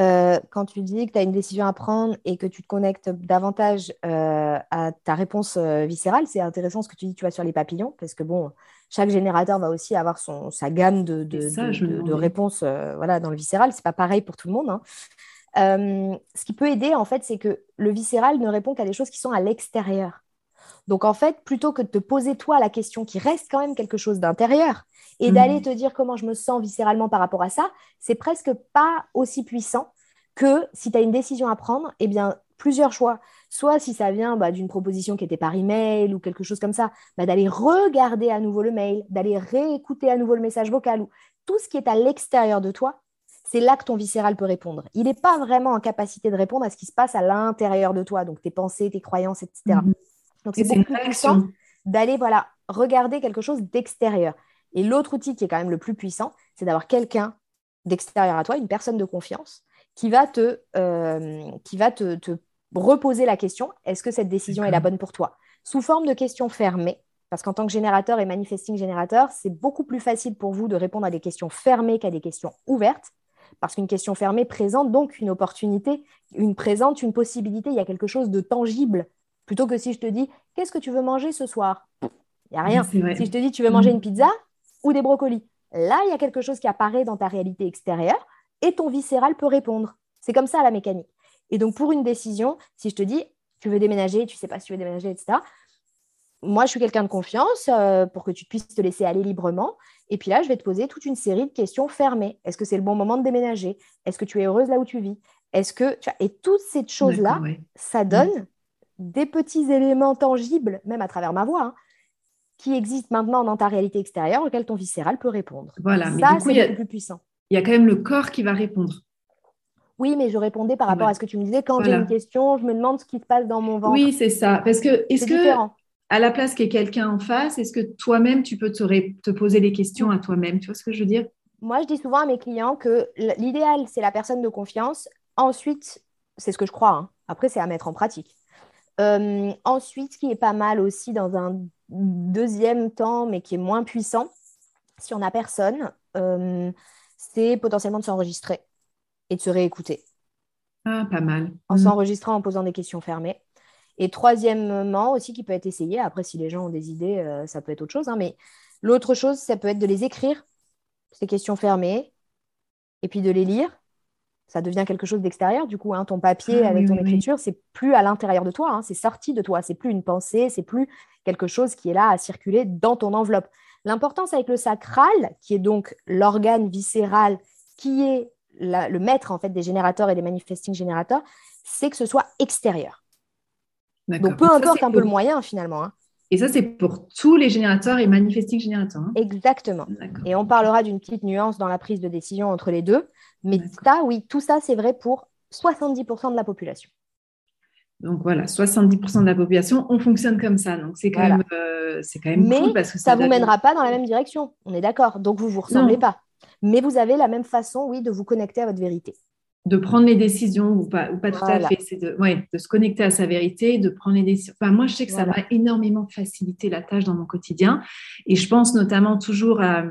B: Euh, quand tu dis que tu as une décision à prendre et que tu te connectes davantage à ta réponse viscérale, c'est intéressant ce que tu dis, tu vas sur les papillons, parce que bon, chaque générateur va aussi avoir son, sa gamme de, de, réponses euh, voilà, dans le viscéral. Ce n'est pas pareil pour tout le monde. Hein. Euh, ce qui peut aider, en fait, c'est que le viscéral ne répond qu'à des choses qui sont à l'extérieur. Donc, en fait, plutôt que de te poser toi la question qui reste quand même quelque chose d'intérieur et mmh. d'aller te dire comment je me sens viscéralement par rapport à ça, c'est presque pas aussi puissant que si tu as une décision à prendre, eh bien, plusieurs choix. Soit si ça vient bah, d'une proposition qui était par email ou quelque chose comme ça, bah, d'aller regarder à nouveau le mail, d'aller réécouter à nouveau le message vocal ou tout ce qui est à l'extérieur de toi, c'est là que ton viscéral peut répondre. Il n'est pas vraiment en capacité de répondre à ce qui se passe à l'intérieur de toi, donc tes pensées, tes croyances, etc. Mhm. Donc c'est beaucoup plus puissant d'aller voilà, regarder quelque chose d'extérieur. Et l'autre outil qui est quand même le plus puissant, c'est d'avoir quelqu'un d'extérieur à toi, une personne de confiance, qui va te, euh, qui va te reposer la question, est-ce que cette décision est la bonne pour toi? Sous forme de questions fermées, parce qu'en tant que générateur et manifesting générateur, c'est beaucoup plus facile pour vous de répondre à des questions fermées qu'à des questions ouvertes, parce qu'une question fermée présente donc une opportunité, une présente une possibilité, il y a quelque chose de tangible, plutôt que si je te dis, qu'est-ce que tu veux manger ce soir? Il n'y a rien. Si je te dis, tu veux manger mm. une pizza ou des brocolis? Là, il y a quelque chose qui apparaît dans ta réalité extérieure et ton viscéral peut répondre. C'est comme ça la mécanique. Et donc, pour une décision, si je te dis, tu veux déménager, tu ne sais pas si tu veux déménager, etc., moi, je suis quelqu'un de confiance euh, pour que tu puisses te laisser aller librement. Et puis là, je vais te poser toute une série de questions fermées. Est-ce que c'est le bon moment de déménager? Est-ce que tu es heureuse là où tu vis? Est-ce que et toutes ces choses-là, ça donne des petits éléments tangibles, même à travers ma voix, hein, qui existent maintenant dans ta réalité extérieure, auxquels ton viscéral peut répondre.
A: Voilà, ça, c'est le plus puissant. Il y a quand même le corps qui va répondre.
B: Oui, mais je répondais par rapport à ce que tu me disais. Quand j'ai une question, je me demande ce qui se passe dans mon ventre.
A: Oui, c'est ça. Parce que, est-ce que, à la place qu'il y ait quelqu'un en face, est-ce que toi-même, tu peux te, poser les questions à toi-même? Tu vois ce que je veux dire?
B: Moi, je dis souvent à mes clients que l'idéal, c'est la personne de confiance. Ensuite, c'est ce que je crois. Hein. Après, c'est à mettre en pratique. Euh, ensuite, ce qui est pas mal aussi dans un deuxième temps, mais qui est moins puissant, si on n'a personne, euh, c'est potentiellement de s'enregistrer et de se réécouter.
A: Ah, pas mal.
B: En mm. s'enregistrant, en posant des questions fermées. Et troisièmement aussi, qui peut être essayé, après si les gens ont des idées, euh, ça peut être autre chose, hein, mais l'autre chose, ça peut être de les écrire, ces questions fermées, et puis de les lire. Ça devient quelque chose d'extérieur, du coup, hein, ton papier ah avec ton écriture, c'est plus à l'intérieur de toi, hein, c'est sorti de toi, c'est plus une pensée, c'est plus quelque chose qui est là à circuler dans ton enveloppe. L'importance avec le sacral, qui est donc l'organe viscéral qui est le maître en fait des générateurs et des manifesting générateurs, c'est que ce soit extérieur. Donc peu importe un peu le moyen finalement. Hein.
A: Et ça, c'est pour tous les générateurs et manifesting générateurs. Hein.
B: Exactement. Et on parlera d'une petite nuance dans la prise de décision entre les deux. Mais ça, oui, tout ça, c'est vrai pour 70% de la population.
A: Donc voilà, 70% de la population, on fonctionne comme ça. Donc c'est quand, même, euh, quand même
B: Mais parce que ça ne vous mènera pas dans la même direction. On est d'accord. Donc vous ne vous ressemblez pas mais vous avez la même façon, oui, de vous connecter à votre vérité.
A: De prendre les décisions ou pas, ou pas tout à fait. C'est de, de se connecter à sa vérité, de prendre les décisions. Enfin, moi, je sais que ça va énormément faciliter la tâche dans mon quotidien. Et je pense notamment toujours à,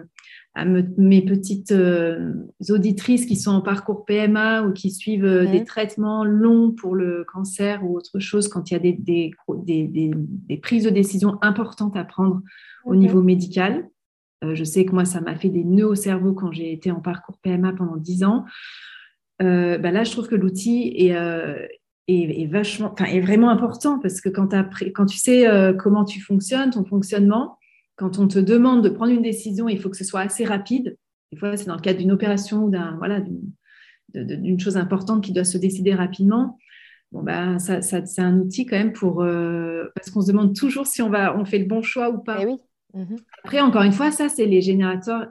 A: mes petites euh, auditrices qui sont en parcours PMA ou qui suivent euh, des traitements longs pour le cancer ou autre chose, quand il y a des, des, des, prises de décision importantes à prendre au niveau médical. Euh, je sais que moi, ça m'a fait des nœuds au cerveau quand j'ai été en parcours PMA pendant 10 ans. Bah là, je trouve que l'outil est, est, vachement, est vraiment important parce que quand, quand tu sais comment tu fonctionnes, ton fonctionnement, quand on te demande de prendre une décision, il faut que ce soit assez rapide. Des fois, c'est dans le cadre d'une opération ou d'un, voilà, d'une chose importante qui doit se décider rapidement. Bon, bah, ça, c'est un outil quand même pour. parce qu'on se demande toujours si on, va, on fait le bon choix ou pas.
B: Eh oui. Mhm.
A: Après, encore une fois, ça, c'est les générateurs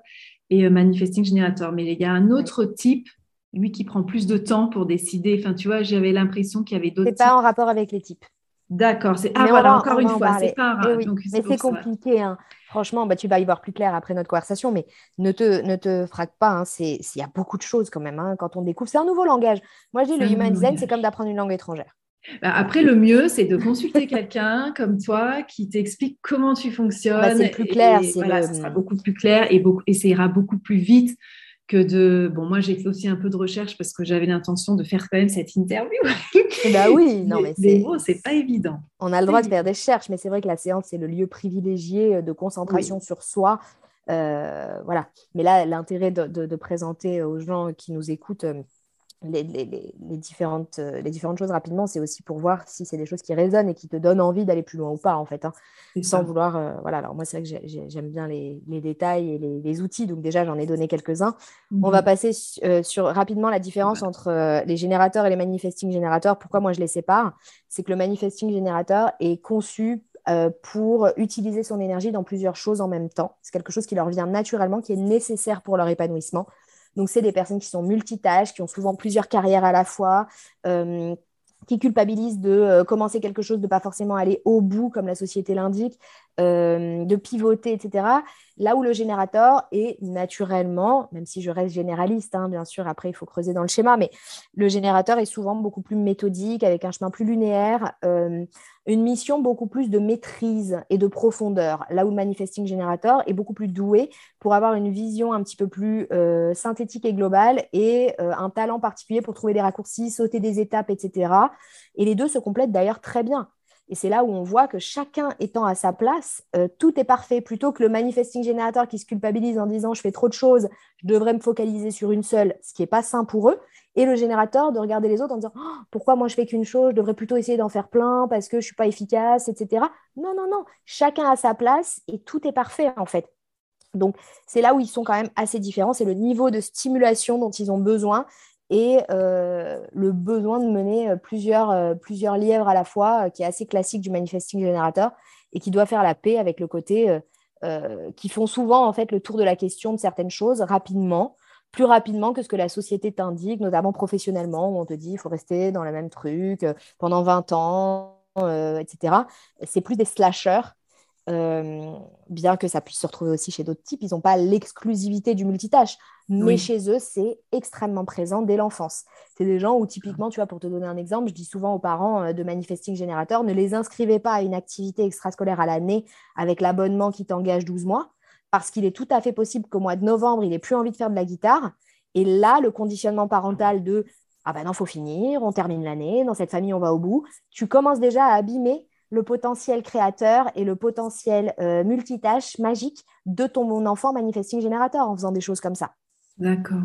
A: et euh, manifesting générateurs. Mais il y a un autre type, lui, qui prend plus de temps pour décider. Enfin, tu vois, j'avais l'impression qu'il y avait d'autres.
B: C'est pas en rapport avec les types.
A: D'accord. C'est... Ah, voilà, encore une fois, c'est pas
B: eh Mais c'est compliqué. Hein. Franchement, bah, tu vas y voir plus clair après notre conversation, mais ne te, ne te frappe pas. Hein, il y a beaucoup de choses quand même hein, quand on découvre. C'est un nouveau langage. Moi, je dis le human design, c'est comme d'apprendre une langue étrangère.
A: Bah, après, le mieux, c'est de consulter quelqu'un comme toi qui t'explique comment tu fonctionnes. Bah,
B: c'est plus clair.
A: Et, voilà, ça sera beaucoup plus clair et, beaucoup, et ça ira beaucoup plus vite que de... Bon, moi, j'ai fait aussi un peu de recherche parce que j'avais l'intention de faire quand même cette interview.
B: bah oui, non, mais,
A: c'est... c'est pas évident.
B: On a le droit de faire des recherches, mais c'est vrai que la séance, c'est le lieu privilégié euh, de concentration sur soi. Euh, voilà. Mais là, l'intérêt de, de, présenter aux gens qui nous écoutent euh, les, différentes, euh, les différentes choses rapidement, c'est aussi pour voir si c'est des choses qui résonnent et qui te donnent envie d'aller plus loin ou pas, en fait. Hein. sans vouloir. Euh, voilà, alors moi, c'est vrai que j'aime bien les, détails et les, outils. Donc, déjà, j'en ai donné quelques-uns. On va mmh passer euh, sur rapidement la différence entre les générateurs et les manifesting générateurs. Pourquoi moi je les sépare? C'est que le manifesting générateur est conçu pour utiliser son énergie dans plusieurs choses en même temps. C'est quelque chose qui leur vient naturellement, qui est nécessaire pour leur épanouissement. Donc, c'est des personnes qui sont multitâches, qui ont souvent plusieurs carrières à la fois, euh, qui culpabilisent de euh, commencer quelque chose, de pas forcément aller au bout, comme la société l'indique, euh, de pivoter, etc. Là où le générateur est naturellement, même si je reste généraliste, hein, bien sûr, après il faut creuser dans le schéma, mais le générateur est souvent beaucoup plus méthodique, avec un chemin plus linéaire, une mission beaucoup plus de maîtrise et de profondeur, là où le manifesting générateur est beaucoup plus doué pour avoir une vision un petit peu plus euh, synthétique et globale et euh, un talent particulier pour trouver des raccourcis, sauter des étapes, etc. Et les deux se complètent d'ailleurs très bien. Et c'est là où on voit que chacun étant à sa place, euh, tout est parfait. Plutôt que le manifesting générateur qui se culpabilise en disant je fais trop de choses, je devrais me focaliser sur une seule, ce qui n'est pas sain pour eux. Et le générateur de regarder les autres en disant oh, pourquoi moi je fais qu'une chose, je devrais plutôt essayer d'en faire plein parce que je ne suis pas efficace, etc. Non, non, non. Chacun a sa place et tout est parfait en fait. Donc, c'est là où ils sont quand même assez différents. C'est le niveau de stimulation dont ils ont besoin et euh, le besoin de mener euh, plusieurs, euh, plusieurs lièvres à la fois, qui est assez classique du manifesting générateur et qui doit faire la paix avec le côté qui font souvent en fait le tour de la question de certaines choses rapidement, plus rapidement que ce que la société t'indique, notamment professionnellement, où on te dit il faut rester dans le même truc pendant 20 ans, etc. C'est plus des slashers euh, bien que ça puisse se retrouver aussi chez d'autres types, ils n'ont pas l'exclusivité du multitâche. Mais chez eux, c'est extrêmement présent dès l'enfance. C'est des gens où, typiquement, tu vois, pour te donner un exemple, je dis souvent aux parents euh, de manifesting générateurs, ne les inscrivez pas à une activité extrascolaire à l'année avec l'abonnement qui t'engage 12 mois, parce qu'il est tout à fait possible qu'au mois de novembre, il n'ait plus envie de faire de la guitare. Et là, le conditionnement parental de ah ben non, faut finir, on termine l'année, dans cette famille, on va au bout, tu commences déjà à abîmer le potentiel créateur et le potentiel euh, multitâche magique de ton enfant manifesting générateur en faisant des choses comme ça.
A: D'accord.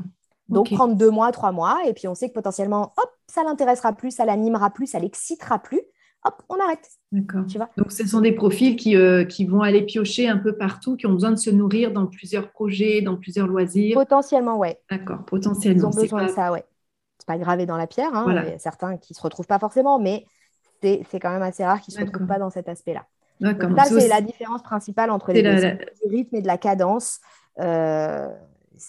B: Donc, prendre deux mois, trois mois, et puis on sait que potentiellement, hop, ça l'intéressera plus, ça l'animera plus, ça l'excitera plus. Hop, on arrête.
A: D'accord. Tu vois? Donc, ce sont des profils qui, euh, qui vont aller piocher un peu partout, qui ont besoin de se nourrir dans plusieurs projets, dans plusieurs loisirs.
B: Potentiellement, ouais.
A: D'accord, potentiellement.
B: Ils ont besoin de ça, ouais. C'est pas gravé dans la pierre. Hein, Il y a certains qui ne se retrouvent pas forcément, mais c'est quand même assez rare qu'ils ne se retrouvent pas dans cet aspect-là. ça, c'est la différence principale entre les du rythme et de la cadence. Euh,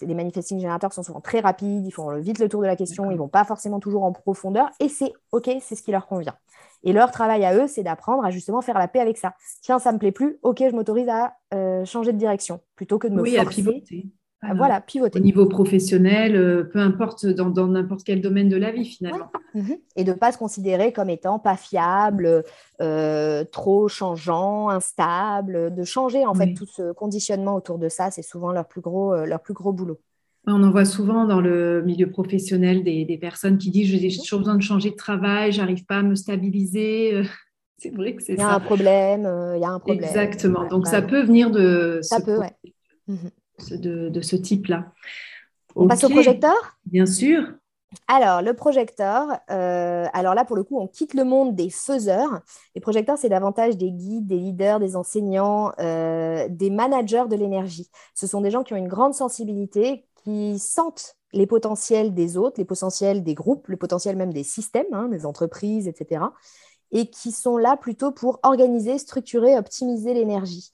B: les manifesting générateurs sont souvent très rapides, ils font vite le tour de la question, ils ne vont pas forcément toujours en profondeur, et c'est OK, c'est ce qui leur convient. Et leur travail à eux, c'est d'apprendre à justement faire la paix avec ça. Tiens, ça ne me plaît plus, OK, je m'autorise à euh, changer de direction, plutôt que de me
A: oui,
B: forcer.
A: À pivoter.
B: Ah, voilà, pivoter.
A: Au niveau professionnel, euh, peu importe dans n'importe quel domaine de la vie finalement.
B: Mhm. Et de ne pas se considérer comme étant pas fiable, euh, trop changeant, instable, de changer en fait tout ce conditionnement autour de ça, c'est souvent leur plus gros, euh, leur plus gros boulot.
A: On en voit souvent dans le milieu professionnel des, personnes qui disent j'ai toujours besoin de changer de travail, j'arrive pas à me stabiliser. C'est vrai que c'est ça.
B: Il y a un problème, il y a un problème.
A: Exactement. Donc ça peut venir de.
B: Ça peut, ouais.
A: Mhm de, ce type-là.
B: On passe au projecteur?
A: Bien sûr.
B: Alors, le projecteur, euh, alors là, pour le coup, on quitte le monde des faiseurs. Les projecteurs, c'est davantage des guides, des leaders, des enseignants, euh, des managers de l'énergie. Ce sont des gens qui ont une grande sensibilité, qui sentent les potentiels des autres, les potentiels des groupes, le potentiel même des systèmes, hein, des entreprises, etc et qui sont là plutôt pour organiser, structurer, optimiser l'énergie.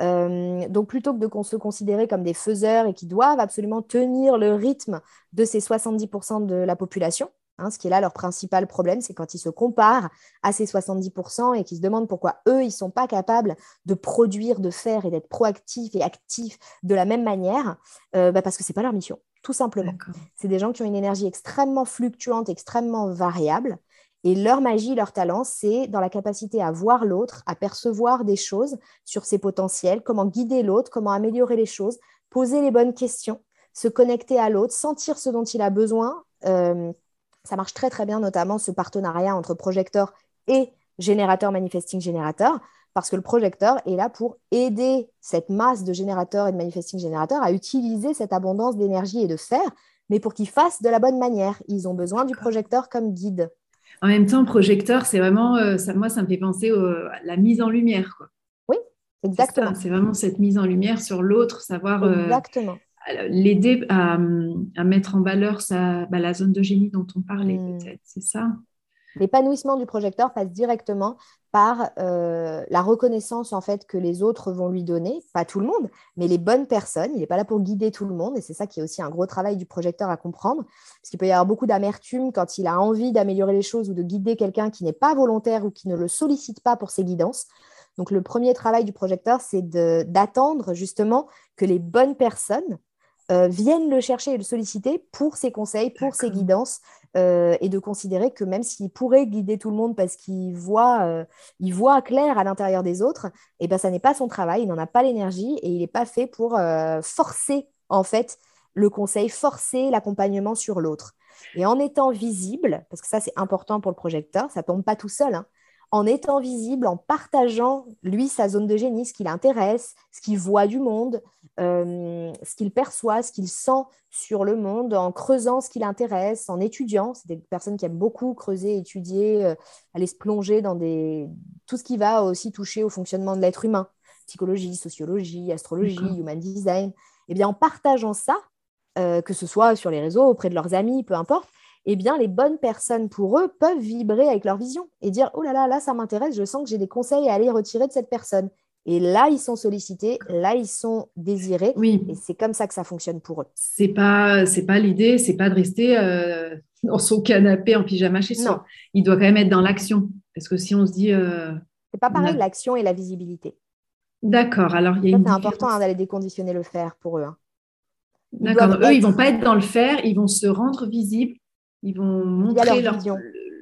B: Euh, donc plutôt que de se considérer comme des faiseurs et qui doivent absolument tenir le rythme de ces 70% de la population, Hein, ce qui est là leur principal problème, c'est quand ils se comparent à ces 70% et qu'ils se demandent pourquoi eux, ils ne sont pas capables de produire, de faire et d'être proactifs et actifs de la même manière, euh, bah, parce que ce n'est pas leur mission, tout simplement. C'est des gens qui ont une énergie extrêmement fluctuante, extrêmement variable. Et leur magie, leur talent, c'est dans la capacité à voir l'autre, à percevoir des choses sur ses potentiels, comment guider l'autre, comment améliorer les choses, poser les bonnes questions, se connecter à l'autre, sentir ce dont il a besoin. Euh, ça marche très très bien, notamment ce partenariat entre projecteur et générateur manifesting générateur, parce que le projecteur est là pour aider cette masse de générateurs et de manifesting générateurs à utiliser cette abondance d'énergie et de fer, mais pour qu'ils fassent de la bonne manière. Ils ont besoin du projecteur comme guide.
A: En même temps, projecteur, c'est vraiment, euh, ça, moi, ça me fait penser à la mise en lumière.
B: Oui, exactement.
A: C'est vraiment cette mise en lumière sur l'autre, savoir euh, exactement l'aider à, mettre en valeur sa, bah, la zone de génie dont on parlait, hmm. peut-être, c'est ça?
B: L'épanouissement du projecteur passe directement par euh, la reconnaissance en fait que les autres vont lui donner, pas tout le monde, mais les bonnes personnes. Il n'est pas là pour guider tout le monde et c'est ça qui est aussi un gros travail du projecteur à comprendre, parce qu'il peut y avoir beaucoup d'amertume quand il a envie d'améliorer les choses ou de guider quelqu'un qui n'est pas volontaire ou qui ne le sollicite pas pour ses guidances. Donc le premier travail du projecteur, c'est d'attendre justement que les bonnes personnes euh, viennent le chercher et le solliciter pour ses conseils, pour ses guidances, euh, et de considérer que même s'il pourrait guider tout le monde parce qu'il voit, euh, voit clair à l'intérieur des autres, et eh ben, ça n'est pas son travail, il n'en a pas l'énergie et il n'est pas fait pour forcer en fait le conseil, forcer l'accompagnement sur l'autre. Et en étant visible, parce que ça c'est important pour le projecteur, ça tombe pas tout seul, hein, en étant visible, en partageant, lui, sa zone de génie, ce qui l'intéresse, ce qu'il voit du monde, euh, ce qu'il perçoit, ce qu'il sent sur le monde, en creusant ce qui l'intéresse, en étudiant. C'est des personnes qui aiment beaucoup creuser, étudier, euh, aller se plonger dans des... tout ce qui va aussi toucher au fonctionnement de l'être humain, psychologie, sociologie, astrologie, human design. Et eh bien, en partageant ça, euh, que ce soit sur les réseaux, auprès de leurs amis, peu importe, eh bien, les bonnes personnes pour eux peuvent vibrer avec leur vision et dire Oh là là, là, ça m'intéresse, je sens que j'ai des conseils à aller retirer de cette personne. Et là, ils sont sollicités, là, ils sont désirés. Oui. Et c'est comme ça que ça fonctionne pour eux.
A: C'est pas, c'est pas l'idée, c'est pas de rester euh, dans son canapé en pyjama chez soi. Il doit quand même être dans l'action. Parce que si on se dit. Euh,
B: c'est pas pareil, l'action et la visibilité.
A: D'accord. Alors, il y a
B: C'est important hein, d'aller déconditionner le faire pour eux. Hein.
A: D'accord. Eux, ils vont pas être dans le faire, ils vont se rendre visibles ils vont montrer leur,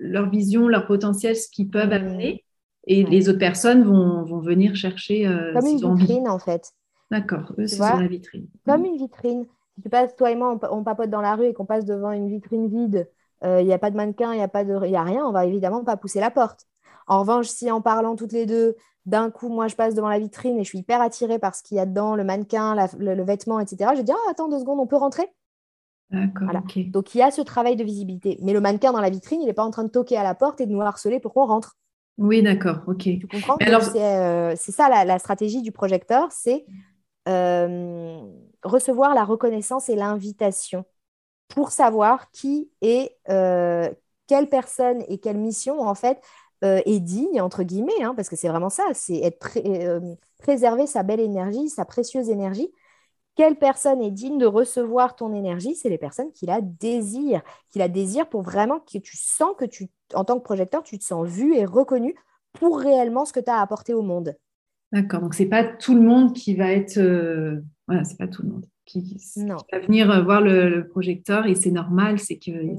A: leur, vision. leur potentiel, ce qu'ils peuvent mmh. amener. Et les autres personnes vont, vont venir chercher.
B: Euh, Comme une vitrine, en fait.
A: D'accord, eux, c'est sur la vitrine.
B: Comme mmh. une vitrine. Si tu passes, toi et moi, on, papote dans la rue et qu'on passe devant une vitrine vide, euh, il n'y a pas de mannequin, il n'y a, pas de, a rien, on va évidemment pas pousser la porte. En revanche, si en parlant toutes les deux, d'un coup, moi, je passe devant la vitrine et je suis hyper attirée par ce qu'il y a dedans, le mannequin, le, vêtement, etc., je dis, ah, attends deux secondes, on peut rentrer? Donc il y a ce travail de visibilité. Mais le mannequin dans la vitrine, il n'est pas en train de toquer à la porte et de nous harceler pour qu'on rentre.
A: Oui, d'accord, ok.
B: Tu comprends? Euh, C'est ça la, stratégie du projecteur, c'est euh, recevoir la reconnaissance et l'invitation pour savoir qui est, euh, quelle personne et quelle mission en fait est digne, entre guillemets, hein, parce que c'est vraiment ça, c'est être préserver sa belle énergie, sa précieuse énergie quelle personne est digne de recevoir ton énergie? C'est les personnes qui la désirent, qui la désirent pour vraiment que tu sens que tu, en tant que projecteur, tu te sens vu et reconnu pour réellement ce que tu as apporté au monde.
A: D'accord, donc c'est pas tout le monde qui va être, euh, voilà, c'est pas tout le monde qui, va venir euh, voir le, projecteur et c'est normal, c'est que eh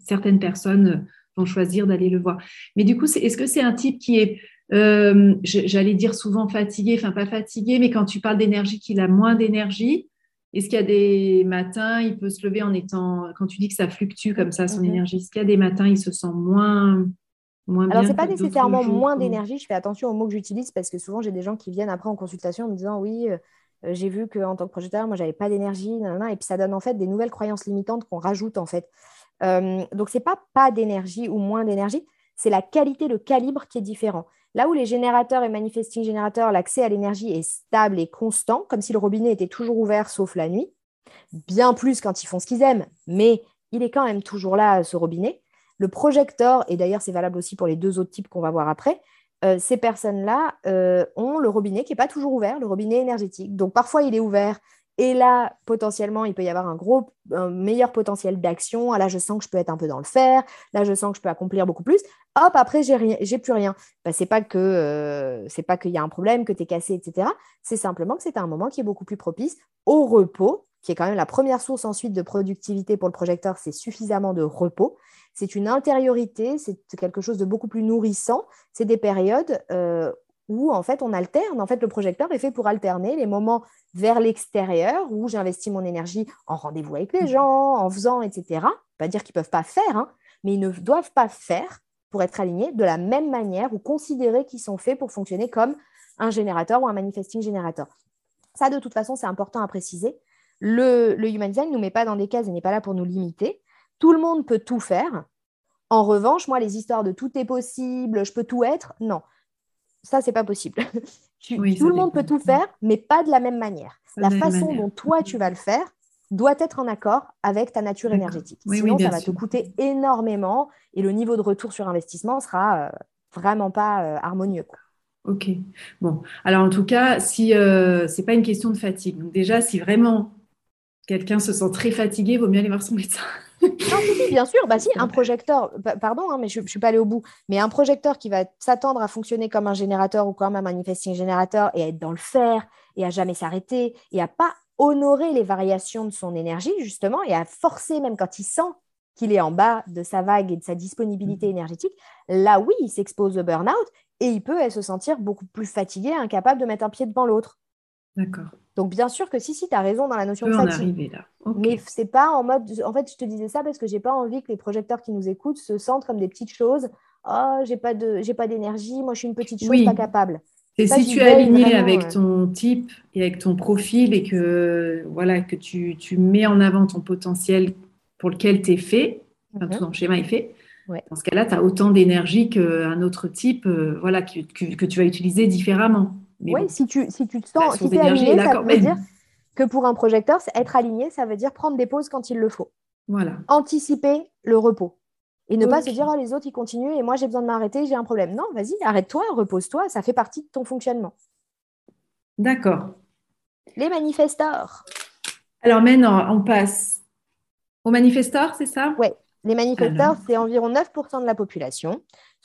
A: certaines personnes vont choisir d'aller le voir. Mais du coup, est-ce que c'est un type qui est euh, j'allais dire souvent fatigué, enfin pas fatigué, mais quand tu parles d'énergie, qu'il a moins d'énergie, est-ce qu'il y a des matins, il peut se lever en étant, quand tu dis que ça fluctue comme ça, son mhm. énergie, est-ce qu'il y a des matins, il se sent moins, moins
B: Alors, ce n'est pas nécessairement moins d'énergie, je fais attention aux mots que j'utilise parce que souvent, j'ai des gens qui viennent après en consultation en me disant, oui, euh, j'ai vu qu'en tant que projecteur, moi, j'avais pas d'énergie, et puis ça donne en fait des nouvelles croyances limitantes qu'on rajoute en fait. Euh, donc, c'est pas pas d'énergie ou moins d'énergie, c'est la qualité, le calibre qui est différent. Là où les générateurs et manifesting générateurs, l'accès à l'énergie est stable et constant, comme si le robinet était toujours ouvert sauf la nuit, bien plus quand ils font ce qu'ils aiment, mais il est quand même toujours là, ce robinet. Le projecteur, et d'ailleurs c'est valable aussi pour les deux autres types qu'on va voir après, euh, ces personnes-là euh, ont le robinet qui n'est pas toujours ouvert, le robinet énergétique. Donc parfois il est ouvert Et là, potentiellement, il peut y avoir un gros, un meilleur potentiel d'action. Ah, là, je sens que je peux être un peu dans le faire. Là, je sens que je peux accomplir beaucoup plus. Hop, après, j'ai plus rien. Bah, c'est pas que euh, c'est pas qu'il y a un problème, que tu es cassé, etc. C'est simplement que c'est un moment qui est beaucoup plus propice au repos, qui est quand même la première source ensuite de productivité pour le projecteur. C'est suffisamment de repos. C'est une intériorité, c'est quelque chose de beaucoup plus nourrissant. C'est des périodes euh, où en fait on alterne. En fait, le projecteur est fait pour alterner les moments vers l'extérieur où j'investis mon énergie en rendez-vous avec les mmh. gens, en faisant, etc. Pas dire qu'ils ne peuvent pas faire, hein, mais ils ne doivent pas faire pour être alignés de la même manière ou considérer qu'ils sont faits pour fonctionner comme un générateur ou un manifesting générateur. Ça, de toute façon, c'est important à préciser. Le, le Human Design ne nous met pas dans des cases et n'est pas là pour nous limiter. Tout le monde peut tout faire. En revanche, moi, les histoires de tout est possible, je peux tout être, non ça, c'est pas possible. tout le monde peut tout faire, mais pas de la même manière. la façon dont toi, tu vas le faire doit être en accord avec ta nature énergétique. Sinon, ça va te coûter énormément et le niveau de retour sur investissement sera euh, vraiment pas euh, harmonieux.
A: Ok. Bon, alors en tout cas, si euh, c'est pas une question de fatigue. Donc déjà, si vraiment quelqu'un se sent très fatigué, il vaut mieux aller voir son médecin.
B: Non, bien sûr. Bah, si, un projecteur, pardon, hein, mais je ne suis pas allée au bout, mais un projecteur qui va s'attendre à fonctionner comme un générateur ou comme un manifesting générateur et être dans le faire et à jamais s'arrêter et à pas honorer les variations de son énergie, justement, et à forcer, même quand il sent qu'il est en bas de sa vague et de sa disponibilité mmh. énergétique, là, oui, il s'expose au burn-out et il peut se sentir beaucoup plus fatigué, incapable de mettre un pied devant l'autre.
A: D'accord.
B: Donc, bien sûr que si, si, tu as raison dans la notion de fatigue.
A: là.
B: Mais c'est pas en mode. En fait, je te disais ça parce que j'ai pas envie que les projecteurs qui nous écoutent se sentent comme des petites choses. Oh, j'ai pas de, j'ai pas d'énergie. Moi, je suis une petite chose pas capable.
A: Et si tu es aligné avec ton type et avec ton profil et que voilà que tu, tu mets en avant ton potentiel pour lequel tu es fait, enfin, tout mhm. ton schéma est fait, dans ce cas-là, tu as autant d'énergie qu'un autre type euh, voilà, que, que, tu vas utiliser différemment.
B: Oui, si, tu, si tu te sens, si tu es aligné, ça veut dire que pour un projecteur, être aligné, ça veut dire prendre des pauses quand il le faut.
A: Voilà.
B: Anticiper le repos. Et ne pas se dire, oh, les autres, ils continuent et moi, j'ai besoin de m'arrêter, j'ai un problème. Non, vas-y, arrête-toi, repose-toi, ça fait partie de ton fonctionnement.
A: D'accord.
B: Les manifestors.
A: Alors maintenant, on passe aux manifestors, c'est ça?
B: Oui, les manifestors, c'est environ 9% de la population.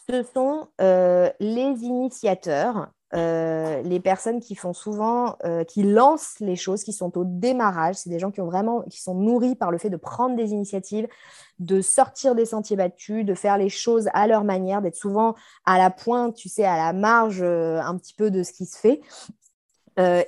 B: Ce sont euh, les initiateurs euh, les personnes qui font souvent, euh, qui lancent les choses, qui sont au démarrage, c'est des gens qui sont nourris par le fait de prendre des initiatives, de sortir des sentiers battus, de faire les choses à leur manière, d'être souvent à la pointe, tu sais, à la marge euh, un petit peu de ce qui se fait,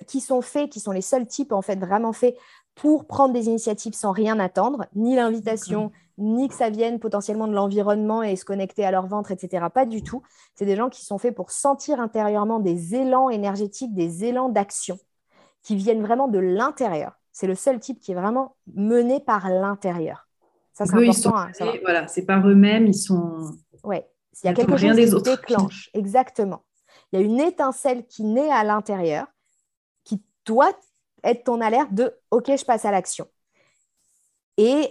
B: qui sont faits, qui sont les seuls types en fait vraiment faits pour prendre des initiatives sans rien attendre, ni l'invitation, ni que ça vienne potentiellement de l'environnement et se connecter à leur ventre, etc. Pas du tout. C'est des gens qui sont faits pour sentir intérieurement des élans énergétiques, des élans d'action qui viennent vraiment de l'intérieur. C'est le seul type qui est vraiment mené par l'intérieur.
A: Ça, c'est important. à voilà, c'est par eux-mêmes, ils sont.
B: Ouais, il y a quelque chose qui déclenche. Exactement. Il y a une étincelle qui naît à l'intérieur qui doit être ton alerte de OK, je passe à l'action.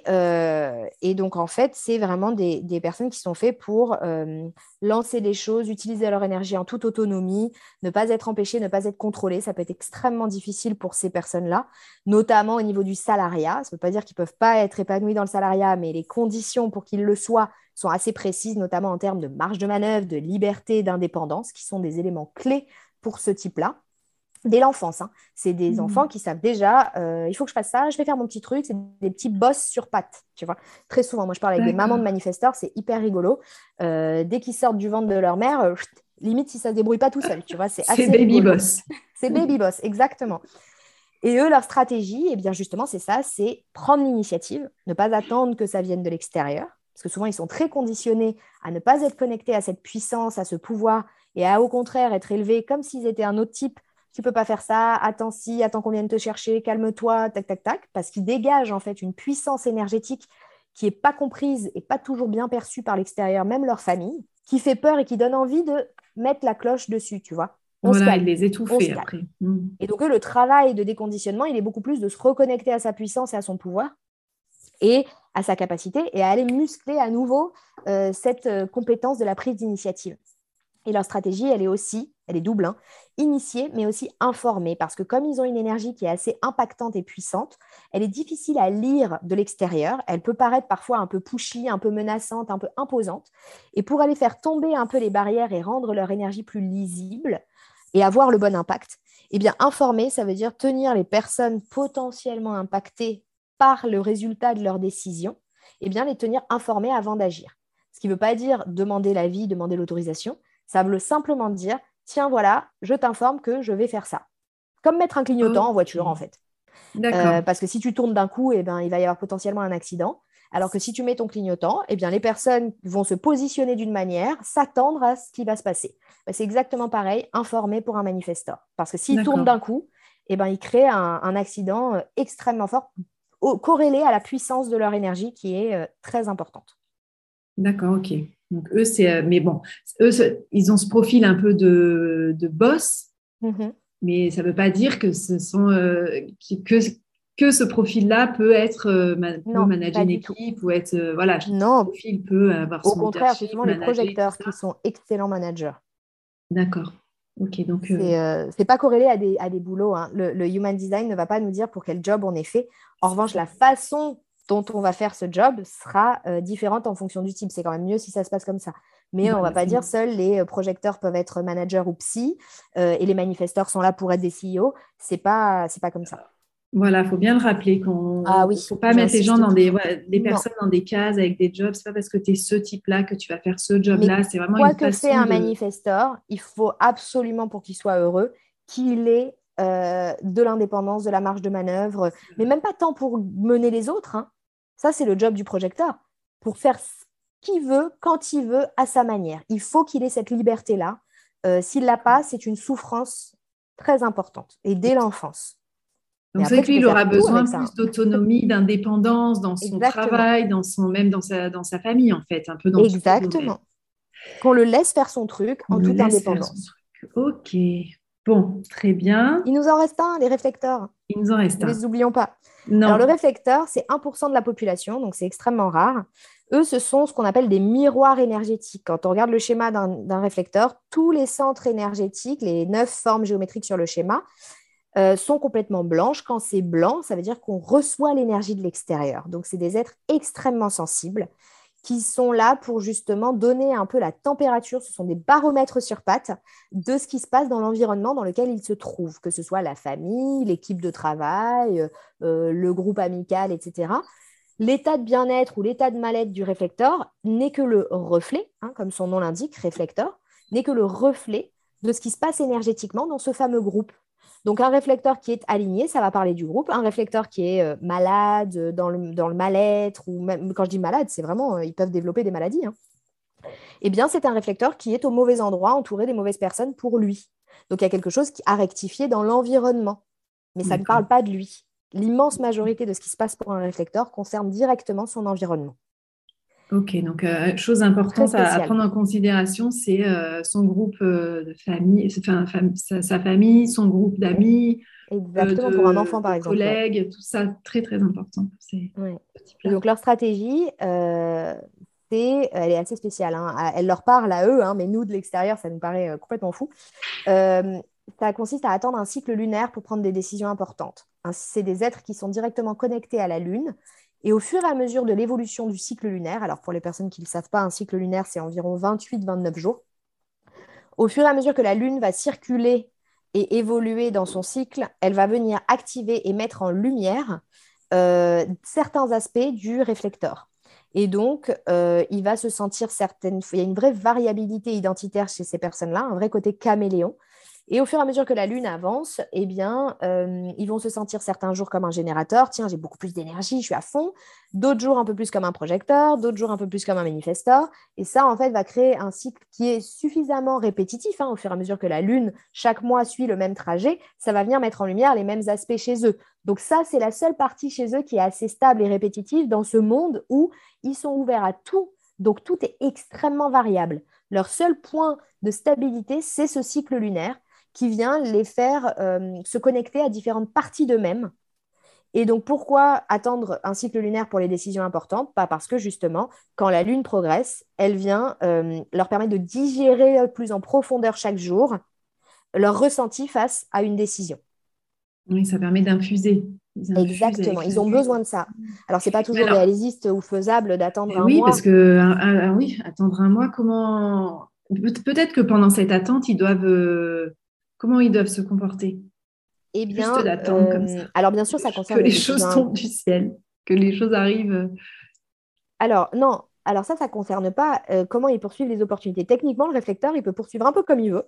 B: Euh, et, donc, en fait, c'est vraiment des, personnes qui sont faites pour euh, lancer des choses, utiliser leur énergie en toute autonomie, ne pas être empêchées, ne pas être contrôlées. Ça peut être extrêmement difficile pour ces personnes-là, notamment au niveau du salariat. Ça ne veut pas dire qu'ils ne peuvent pas être épanouis dans le salariat, mais les conditions pour qu'ils le soient sont assez précises, notamment en termes de marge de manœuvre, de liberté, d'indépendance, qui sont des éléments clés pour ce type-là dès l'enfance. Hein. C'est des mmh. enfants qui savent déjà, euh, il faut que je fasse ça, je vais faire mon petit truc. C'est des petits boss sur pattes, tu vois. Très souvent, moi, je parle avec des mamans de manifesteurs, c'est hyper rigolo. Euh, dès qu'ils sortent du ventre de leur mère, euh, limite si ça se débrouille pas tout seul, tu vois. C'est assez
A: baby boss.
B: c'est baby boss, exactement. Et eux, leur stratégie, eh bien justement, c'est ça, c'est prendre l'initiative, ne pas attendre que ça vienne de l'extérieur, parce que souvent, ils sont très conditionnés à ne pas être connectés à cette puissance, à ce pouvoir, et à au contraire être élevés comme s'ils étaient un autre type tu peux pas faire ça, attends si, attends qu'on vienne te chercher, calme-toi, tac, tac, tac, parce qu'il dégage en fait une puissance énergétique qui n'est pas comprise et pas toujours bien perçue par l'extérieur, même leur famille, qui fait peur et qui donne envie de mettre la cloche dessus, tu vois.
A: On voilà, il les étouffer après.
B: Mm. Et donc, le travail de déconditionnement, il est beaucoup plus de se reconnecter à sa puissance et à son pouvoir et à sa capacité et à aller muscler à nouveau euh, cette euh, compétence de la prise d'initiative. Et leur stratégie, elle est aussi, elle est double, hein, initiée, mais aussi informée, parce que comme ils ont une énergie qui est assez impactante et puissante, elle est difficile à lire de l'extérieur. Elle peut paraître parfois un peu pushy, un peu menaçante, un peu imposante. Et pour aller faire tomber un peu les barrières et rendre leur énergie plus lisible et avoir le bon impact, eh bien, informer, ça veut dire tenir les personnes potentiellement impactées par le résultat de leurs décisions, eh bien, les tenir informées avant d'agir. Ce qui ne veut pas dire demander l'avis, demander l'autorisation, ça veut simplement dire, tiens, voilà, je t'informe que je vais faire ça. Comme mettre un clignotant en voiture, en fait. Euh, parce que si tu tournes d'un coup, eh ben, il va y avoir potentiellement un accident. Alors que si tu mets ton clignotant, eh bien, les personnes vont se positionner d'une manière, s'attendre à ce qui va se passer. Ben, c'est exactement pareil, informer pour un manifesteur. Parce que s'il tourne d'un coup, eh ben, il crée un, accident euh, extrêmement fort, corrélé à la puissance de leur énergie qui est euh, très importante.
A: D'accord, ok. Donc eux, c'est, euh, mais bon, eux, ils ont ce profil un peu de, de boss, mm-hmm. mais ça ne veut pas dire que ce sont euh, que, que ce profil-là peut être euh, manager une équipe ou être voilà.
B: Non. profil peut avoir. Au contraire, c'est souvent les projecteurs qui sont excellents managers.
A: D'accord. Ok, donc.
B: C'est pas corrélé à des, à des boulots. Hein. Le, le, human design ne va pas nous dire pour quel job on est fait. En revanche, la façon dont on va faire ce job sera euh, différente en fonction du type. C'est quand même mieux si ça se passe comme ça. Mais on ne va pas dire seuls les euh, projecteurs peuvent être managers ou psy euh, et les manifesteurs sont là pour être des CEO. C'est pas c'est pas comme ça.
A: Voilà, il faut bien le rappeler qu'on
B: ah oui,
A: faut pas mettre les gens dans des, des personnes dans des cases avec des jobs. C'est pas parce que tu es ce type-là que tu vas faire ce job-là. C'est vraiment
B: quoi que fait un manifesteur, il faut absolument pour qu'il soit heureux qu'il ait de l'indépendance, de la marge de manœuvre, mais même pas tant pour mener les autres. Hein. Ça, c'est le job du projecteur, pour faire ce qu'il veut, quand il veut, à sa manière. Il faut qu'il ait cette liberté-là. Euh, s'il ne l'a pas, c'est une souffrance très importante, et dès l'enfance.
A: Donc c'est qu'il aura besoin plus hein. d'autonomie, d'indépendance dans son travail, dans son, même dans sa, dans sa famille, en fait, un peu dans
B: Exactement. Qu'on le laisse faire son truc en toute indépendance.
A: Ok. Bon, très bien.
B: Il nous en reste un, les réflecteurs.
A: Il nous en reste un.
B: Ne les oublions pas. Alors, le réflecteur, c'est 1% de la population, donc c'est extrêmement rare. Eux, ce sont ce qu'on appelle des miroirs énergétiques. Quand on regarde le schéma d'un réflecteur, tous les centres énergétiques, les neuf formes géométriques sur le schéma, euh, sont complètement blanches. Quand c'est blanc, ça veut dire qu'on reçoit l'énergie de l'extérieur. Donc, c'est des êtres extrêmement sensibles qui sont là pour justement donner un peu la température, ce sont des baromètres sur pattes de ce qui se passe dans l'environnement dans lequel ils se trouvent, que ce soit la famille, l'équipe de travail, euh, le groupe amical, etc. L'état de bien-être ou l'état de mal-être du réflecteur n'est que le reflet, hein, comme son nom l'indique, réflecteur, n'est que le reflet de ce qui se passe énergétiquement dans ce fameux groupe donc, un réflecteur qui est aligné, ça va parler du groupe. Un réflecteur qui est euh, malade, euh, dans le, dans le mal-être, ou même quand je dis malade, c'est vraiment, euh, ils peuvent développer des maladies. Hein. Eh bien, c'est un réflecteur qui est au mauvais endroit, entouré des mauvaises personnes pour lui. Donc, il y a quelque chose qui a rectifié dans l'environnement. Mais ça ne parle pas de lui. L'immense majorité de ce qui se passe pour un réflecteur concerne directement son environnement.
A: Ok, donc euh, chose importante à, prendre en considération, c'est euh, son groupe euh, de famille, enfin, sa, famille, son groupe d'amis.
B: Exactement, pour un enfant par exemple.
A: Collègues, tout ça, très très important.
B: Donc leur stratégie, c'est, elle est assez spéciale. Hein. Elle leur parle à eux, hein, mais nous de l'extérieur, ça nous paraît complètement fou. ça consiste à attendre un cycle lunaire pour prendre des décisions importantes. C'est des êtres qui sont directement connectés à la Lune et au fur et à mesure de l'évolution du cycle lunaire, alors pour les personnes qui ne le savent pas, un cycle lunaire, c'est environ 28-29 jours. Au fur et à mesure que la Lune va circuler et évoluer dans son cycle, elle va venir activer et mettre en lumière euh, certains aspects du réflecteur. Et donc, euh, il va se sentir certaines... Il y a une vraie variabilité identitaire chez ces personnes-là, un vrai côté caméléon. Et au fur et à mesure que la Lune avance, eh bien, euh, ils vont se sentir certains jours comme un générateur. Tiens, j'ai beaucoup plus d'énergie, je suis à fond. D'autres jours un peu plus comme un projecteur, d'autres jours un peu plus comme un manifesteur. Et ça, en fait, va créer un cycle qui est suffisamment répétitif. Hein, au fur et à mesure que la Lune, chaque mois, suit le même trajet, ça va venir mettre en lumière les mêmes aspects chez eux. Donc ça, c'est la seule partie chez eux qui est assez stable et répétitive dans ce monde où ils sont ouverts à tout. Donc tout est extrêmement variable. Leur seul point de stabilité, c'est ce cycle lunaire qui vient les faire euh, se connecter à différentes parties d'eux-mêmes. Et donc, pourquoi attendre un cycle lunaire pour les décisions importantes? Pas parce que justement, quand la Lune progresse, elle vient euh, leur permettre de digérer plus en profondeur chaque jour leur ressenti face à une décision.
A: Oui, ça permet d'infuser.
B: Exactement, ils ont besoin de ça. Alors, c'est pas toujours réaliste ou faisable d'attendre un
A: mois.
B: Oui,
A: parce que oui, attendre un mois, comment Peut-être que pendant cette attente, ils doivent euh, comment ils doivent se comporter?
B: Eh bien, Juste d'attendre comme ça. Euh, alors bien sûr, ça concerne
A: que les choses tombent du ciel, que les choses arrivent.
B: Alors non, alors ça, ça concerne pas euh, comment ils poursuivent les opportunités. Techniquement, le réflecteur, il peut poursuivre un peu comme il veut.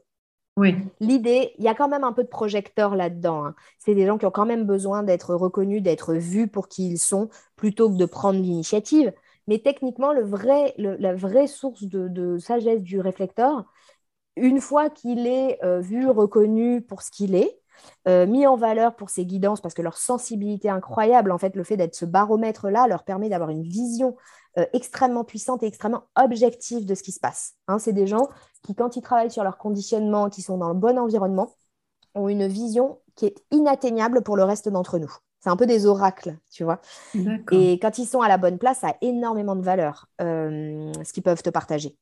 A: Oui.
B: L'idée, il y a quand même un peu de projecteur là-dedans. Hein. C'est des gens qui ont quand même besoin d'être reconnus, d'être vus pour qui ils sont, plutôt que de prendre l'initiative. Mais techniquement, le vrai, la vraie source de, sagesse du réflecteur, une fois qu'il est euh, vu, reconnu pour ce qu'il est, euh, mis en valeur pour ses guidances, parce que leur sensibilité incroyable, en fait, le fait d'être ce baromètre-là leur permet d'avoir une vision euh, extrêmement puissante et extrêmement objective de ce qui se passe. Hein. c'est des gens qui, quand ils travaillent sur leur conditionnement, qui sont dans le bon environnement, ont une vision qui est inatteignable pour le reste d'entre nous. C'est un peu des oracles, tu vois. Et quand ils sont à la bonne place, ça a énormément de valeur, euh, ce qu'ils peuvent te partager.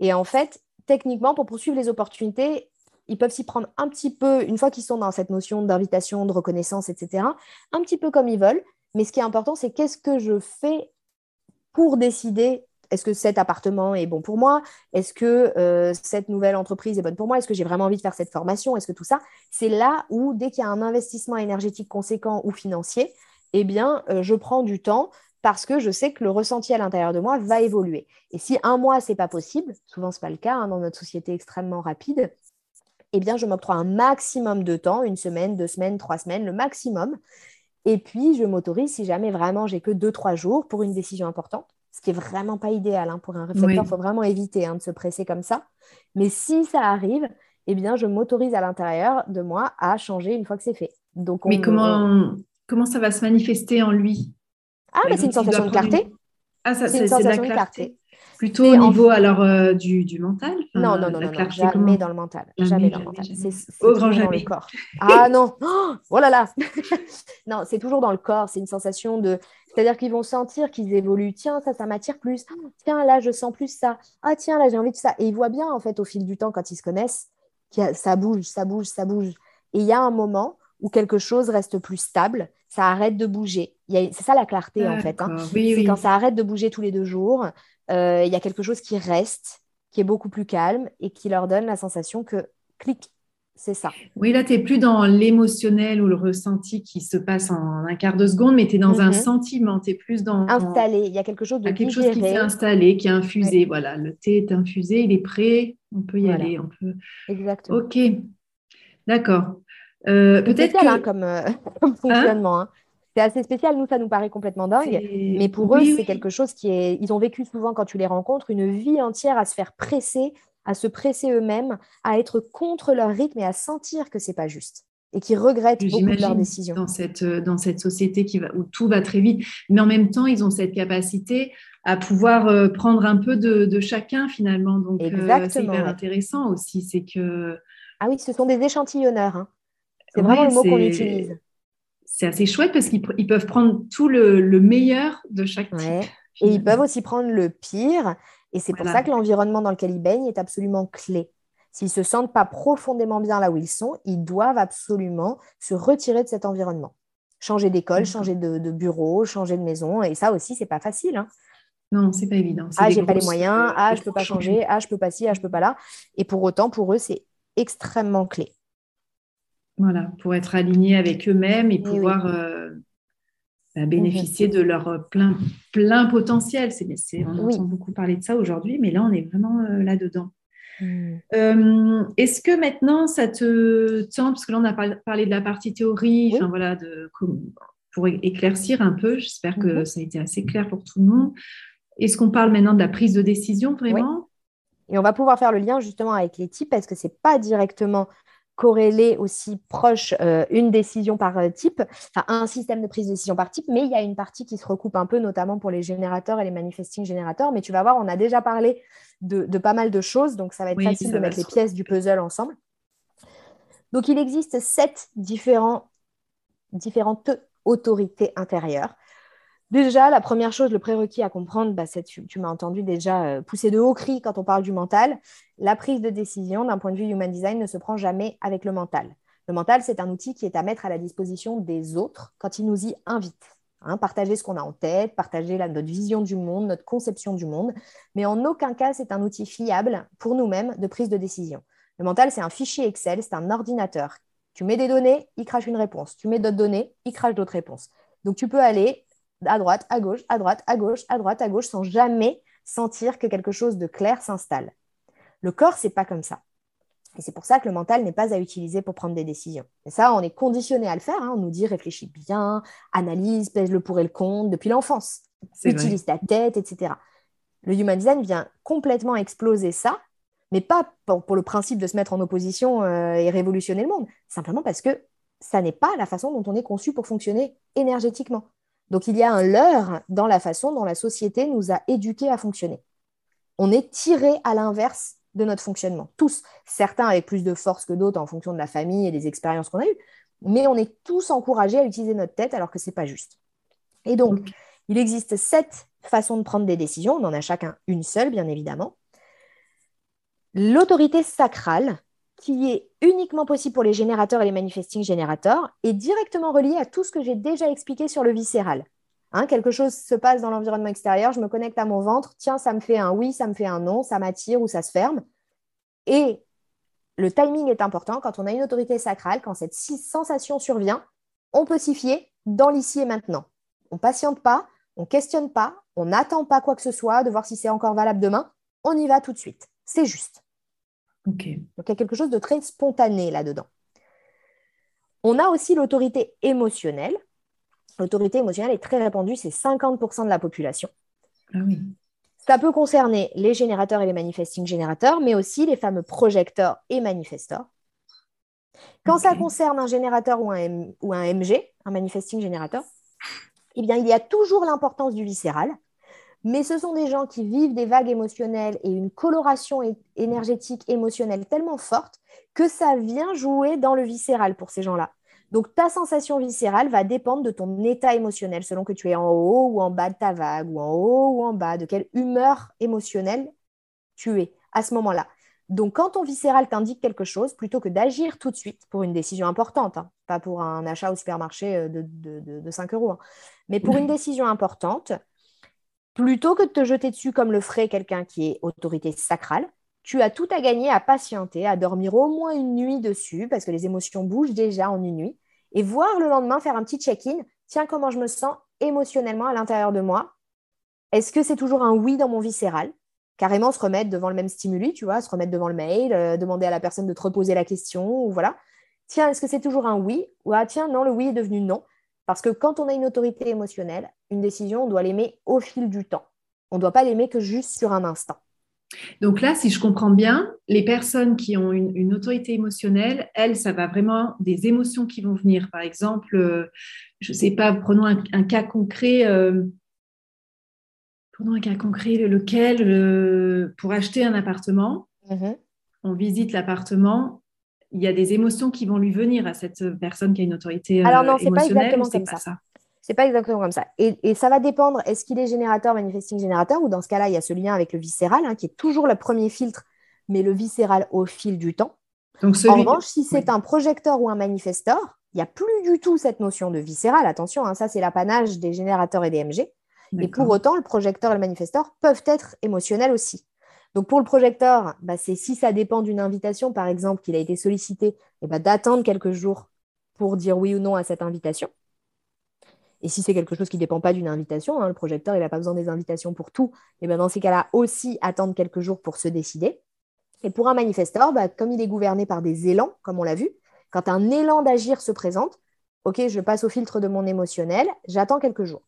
B: Et en fait, techniquement, pour poursuivre les opportunités, ils peuvent s'y prendre un petit peu, une fois qu'ils sont dans cette notion d'invitation, de reconnaissance, etc., un petit peu comme ils veulent. Mais ce qui est important, c'est qu'est-ce que je fais pour décider est-ce que cet appartement est bon pour moi? Est-ce que euh, cette nouvelle entreprise est bonne pour moi? Est-ce que j'ai vraiment envie de faire cette formation? Est-ce que tout ça? C'est là où, dès qu'il y a un investissement énergétique conséquent ou financier, eh bien, euh, je prends du temps parce que je sais que le ressenti à l'intérieur de moi va évoluer. Et si un mois, ce n'est pas possible, souvent ce n'est pas le cas hein, dans notre société extrêmement rapide, eh bien, je m'octroie un maximum de temps, une semaine, deux semaines, trois semaines, le maximum. Et puis, je m'autorise, si jamais vraiment j'ai que deux, trois jours pour une décision importante, ce qui est vraiment pas idéal hein, pour un réflecteur. Il faut vraiment éviter hein, de se presser comme ça. Mais si ça arrive, eh bien, je m'autorise à l'intérieur de moi à changer une fois que c'est fait.
A: Donc, Mais comment, comment ça va se manifester en lui?
B: Ah, bah, c'est une sensation de clarté.
A: Ah, ça, c'est une sensation de clarté. Plutôt au niveau alors euh, du, du, mental
B: Non, non, non, non, jamais dans le mental. Jamais, dans le mental. C'est
A: au grand jamais.
B: Dans le corps. Ah non Oh là là Non, c'est toujours dans le corps. C'est une sensation de c'est-à-dire qu'ils vont sentir qu'ils évoluent. Tiens, ça, ça m'attire plus. Tiens, là, je sens plus ça. Ah, tiens, là, j'ai envie de ça. Et ils voient bien, en fait, au fil du temps, quand ils se connaissent, que ça bouge, ça bouge, ça bouge. Et il y a un moment où quelque chose reste plus stable, ça arrête de bouger. C'est ça la clarté, en fait. Hein. c'est quand ça arrête de bouger tous les deux jours, euh, il y a quelque chose qui reste, qui est beaucoup plus calme et qui leur donne la sensation que clic, c'est ça.
A: Oui, là, tu n'es plus dans l'émotionnel ou le ressenti qui se passe en un quart de seconde, mais tu es dans un mhm. sentiment, tu es plus dans...
B: Installé, il y a quelque chose de
A: quelque chose qui s'est installé, qui est infusé. Voilà, le thé est infusé, il est prêt, on peut y aller. On peut...
B: Exactement.
A: Ok, d'accord. Euh, peut-être que...
B: Hein, comme, euh, comme, fonctionnement. Hein. C'est assez spécial, nous, ça nous paraît complètement dingue, mais pour eux, c'est quelque chose qui est... Ils ont vécu souvent, quand tu les rencontres, une vie entière à se faire presser à se presser eux-mêmes, à être contre leur rythme et à sentir que c'est pas juste et qui regrettent beaucoup de leurs décisions.
A: Dans cette, euh, dans cette société qui va, où tout va très vite, mais en même temps, ils ont cette capacité à pouvoir euh, prendre un peu de, chacun finalement. Donc, euh, c'est hyper intéressant aussi. C'est que.
B: Ah oui, ce sont des échantillonneurs. Hein. C'est vraiment le mot qu'on utilise.
A: C'est assez chouette parce qu'ils peuvent prendre tout le, meilleur de chaque type.
B: Et ils peuvent aussi prendre le pire et c'est pour ça que l'environnement dans lequel ils baignent est absolument clé. S'ils ne se sentent pas profondément bien là où ils sont, ils doivent absolument se retirer de cet environnement. Changer d'école, changer de, bureau, changer de maison. Et ça aussi, c'est pas facile. Hein.
A: Non, c'est pas évident.
B: Ah, j'ai pas les moyens. Ah, je peux pas changer. Ah, je peux pas ci. Ah, je peux pas là. Et pour autant, pour eux, c'est extrêmement clé.
A: Voilà, pour être alignés avec eux-mêmes et, pouvoir euh, bah, bénéficier de leur euh, plein, plein potentiel. C'est, on entend beaucoup parler de ça aujourd'hui, mais là, on est vraiment euh, là-dedans. Euh, est-ce que maintenant, ça te tente, parce que là, on a parlé de la partie théorie, voilà, de, pour éclaircir un peu, j'espère que mhm. ça a été assez clair pour tout le monde. Est-ce qu'on parle maintenant de la prise de décision vraiment?
B: Et on va pouvoir faire le lien justement avec les types parce que ce n'est pas directement corréler aussi proche euh, une décision par euh, type, enfin un système de prise de décision par type, mais il y a une partie qui se recoupe un peu, notamment pour les générateurs et les manifesting générateurs. Mais tu vas voir, on a déjà parlé de, pas mal de choses, donc ça va être facile de mettre les pièces du puzzle ensemble. Donc il existe sept différents, différentes autorité intérieure. Déjà, la première chose, le prérequis à comprendre, bah, tu, tu m'as entendu déjà euh, pousser de hauts cris quand on parle du mental. La prise de décision, d'un point de vue human design, ne se prend jamais avec le mental. Le mental, c'est un outil qui est à mettre à la disposition des autres quand ils nous y invitent. Hein, partager ce qu'on a en tête, partager notre vision du monde, notre conception du monde. Mais en aucun cas, c'est un outil fiable pour nous-mêmes de prise de décision. Le mental, c'est un fichier Excel, c'est un ordinateur. Tu mets des données, il crache une réponse. Tu mets d'autres données, il crache d'autres réponses. Donc tu peux aller à droite, à gauche, à droite, à gauche, à droite, à gauche, sans jamais sentir que quelque chose de clair s'installe. Le corps, c'est pas comme ça. Et c'est pour ça que le mental n'est pas à utiliser pour prendre des décisions. Et ça, on est conditionné à le faire. Hein. On nous dit réfléchis bien, analyse, pèse le pour et le contre depuis l'enfance. Utilise ta tête, etc. Le human design vient complètement exploser ça, mais pas pour, le principe de se mettre en opposition euh, et révolutionner le monde, simplement parce que ça n'est pas la façon dont on est conçu pour fonctionner énergétiquement. Donc il y a un leurre dans la façon dont la société nous a éduqués à fonctionner. On est tiré à l'inverse de notre fonctionnement, tous, certains avec plus de force que d'autres en fonction de la famille et des expériences qu'on a eues, mais on est tous encouragés à utiliser notre tête alors que ce n'est pas juste. Et donc, il existe sept façons de prendre des décisions, on en a chacun une seule, bien évidemment. L'autorité sacrale, qui est uniquement possible pour les générateurs et les manifesting générateurs, est directement relié à tout ce que j'ai déjà expliqué sur le viscéral. Hein, quelque chose se passe dans l'environnement extérieur, je me connecte à mon ventre, tiens, ça me fait un oui, ça me fait un non, ça m'attire ou ça se ferme. Et le timing est important quand on a une autorité sacrale, quand cette sensation survient, on peut s'y fier dans l'ici et maintenant. On patiente pas, on questionne pas, on n'attend pas quoi que ce soit de voir si c'est encore valable demain, on y va tout de suite. C'est juste. Donc il y a quelque chose de très spontané là-dedans. On a aussi l'autorité émotionnelle. L'autorité émotionnelle est très répandue, c'est 50% de la population.
A: Ah oui.
B: Ça peut concerner les générateurs et les manifesting générateurs, mais aussi les fameux projecteurs et manifestors. Quand ça concerne un générateur ou un, ou un MG, un manifesting générateur, eh bien, il y a toujours l'importance du viscéral, mais ce sont des gens qui vivent des vagues émotionnelles et une coloration énergétique émotionnelle tellement forte que ça vient jouer dans le viscéral pour ces gens-là. Donc ta sensation viscérale va dépendre de ton état émotionnel, selon que tu es en haut ou en bas de ta vague, ou en haut ou en bas, de quelle humeur émotionnelle tu es à ce moment-là. Donc quand ton viscéral t'indique quelque chose, plutôt que d'agir tout de suite pour une décision importante, hein, pas pour un achat au supermarché euh, de, 5 euros, hein, mais pour une décision importante, Plutôt que de te jeter dessus comme le ferait quelqu'un qui est autorité sacrale, tu as tout à gagner à patienter, à dormir au moins une nuit dessus, parce que les émotions bougent déjà en une nuit, et voir le lendemain faire un petit check-in. Tiens, comment je me sens émotionnellement à l'intérieur de moi? Est-ce que c'est toujours un oui dans mon viscéral? Carrément se remettre devant le même stimuli, tu vois, se remettre devant le mail, euh, demander à la personne de te reposer la question, ou voilà. Tiens, est-ce que c'est toujours un oui? Ou ah, tiens, non, le oui est devenu non. Parce que quand on a une autorité émotionnelle, une décision, on doit l'aimer au fil du temps. On ne doit pas l'aimer que juste sur un instant.
A: Donc là, si je comprends bien, les personnes qui ont une, autorité émotionnelle, elles, ça va vraiment des émotions qui vont venir. Par exemple, euh, je ne sais pas, prenons un, cas concret. Euh, prenons un cas concret, lequel, pour acheter un appartement, mm-hmm. on visite l'appartement, il y a des émotions qui vont lui venir à cette personne qui a une autorité
B: Alors non, c'est pas exactement comme ça. C'est pas exactement comme ça. Et, ça va dépendre, est-ce qu'il est générateur, manifesting générateur, ou dans ce cas-là, il y a ce lien avec le viscéral, hein, qui est toujours le premier filtre, mais le viscéral au fil du temps. Donc En revanche, si c'est un projecteur ou un manifestor, il n'y a plus du tout cette notion de viscéral. Attention, hein, ça c'est l'apanage des générateurs et des MG. Et pour autant, le projecteur et le manifestor peuvent être émotionnels aussi. Donc pour le projecteur, bah, c'est si ça dépend d'une invitation, par exemple, qu'il a été sollicité, eh bah, d'attendre quelques jours pour dire oui ou non à cette invitation. Et si c'est quelque chose qui ne dépend pas d'une invitation, hein, le projecteur, il n'a pas besoin des invitations pour tout, et ben dans ces cas-là aussi attendre quelques jours pour se décider. Et pour un manifesteur, bah, comme il est gouverné par des élans, comme on l'a vu, quand un élan d'agir se présente, ok, je passe au filtre de mon émotionnel, j'attends quelques jours.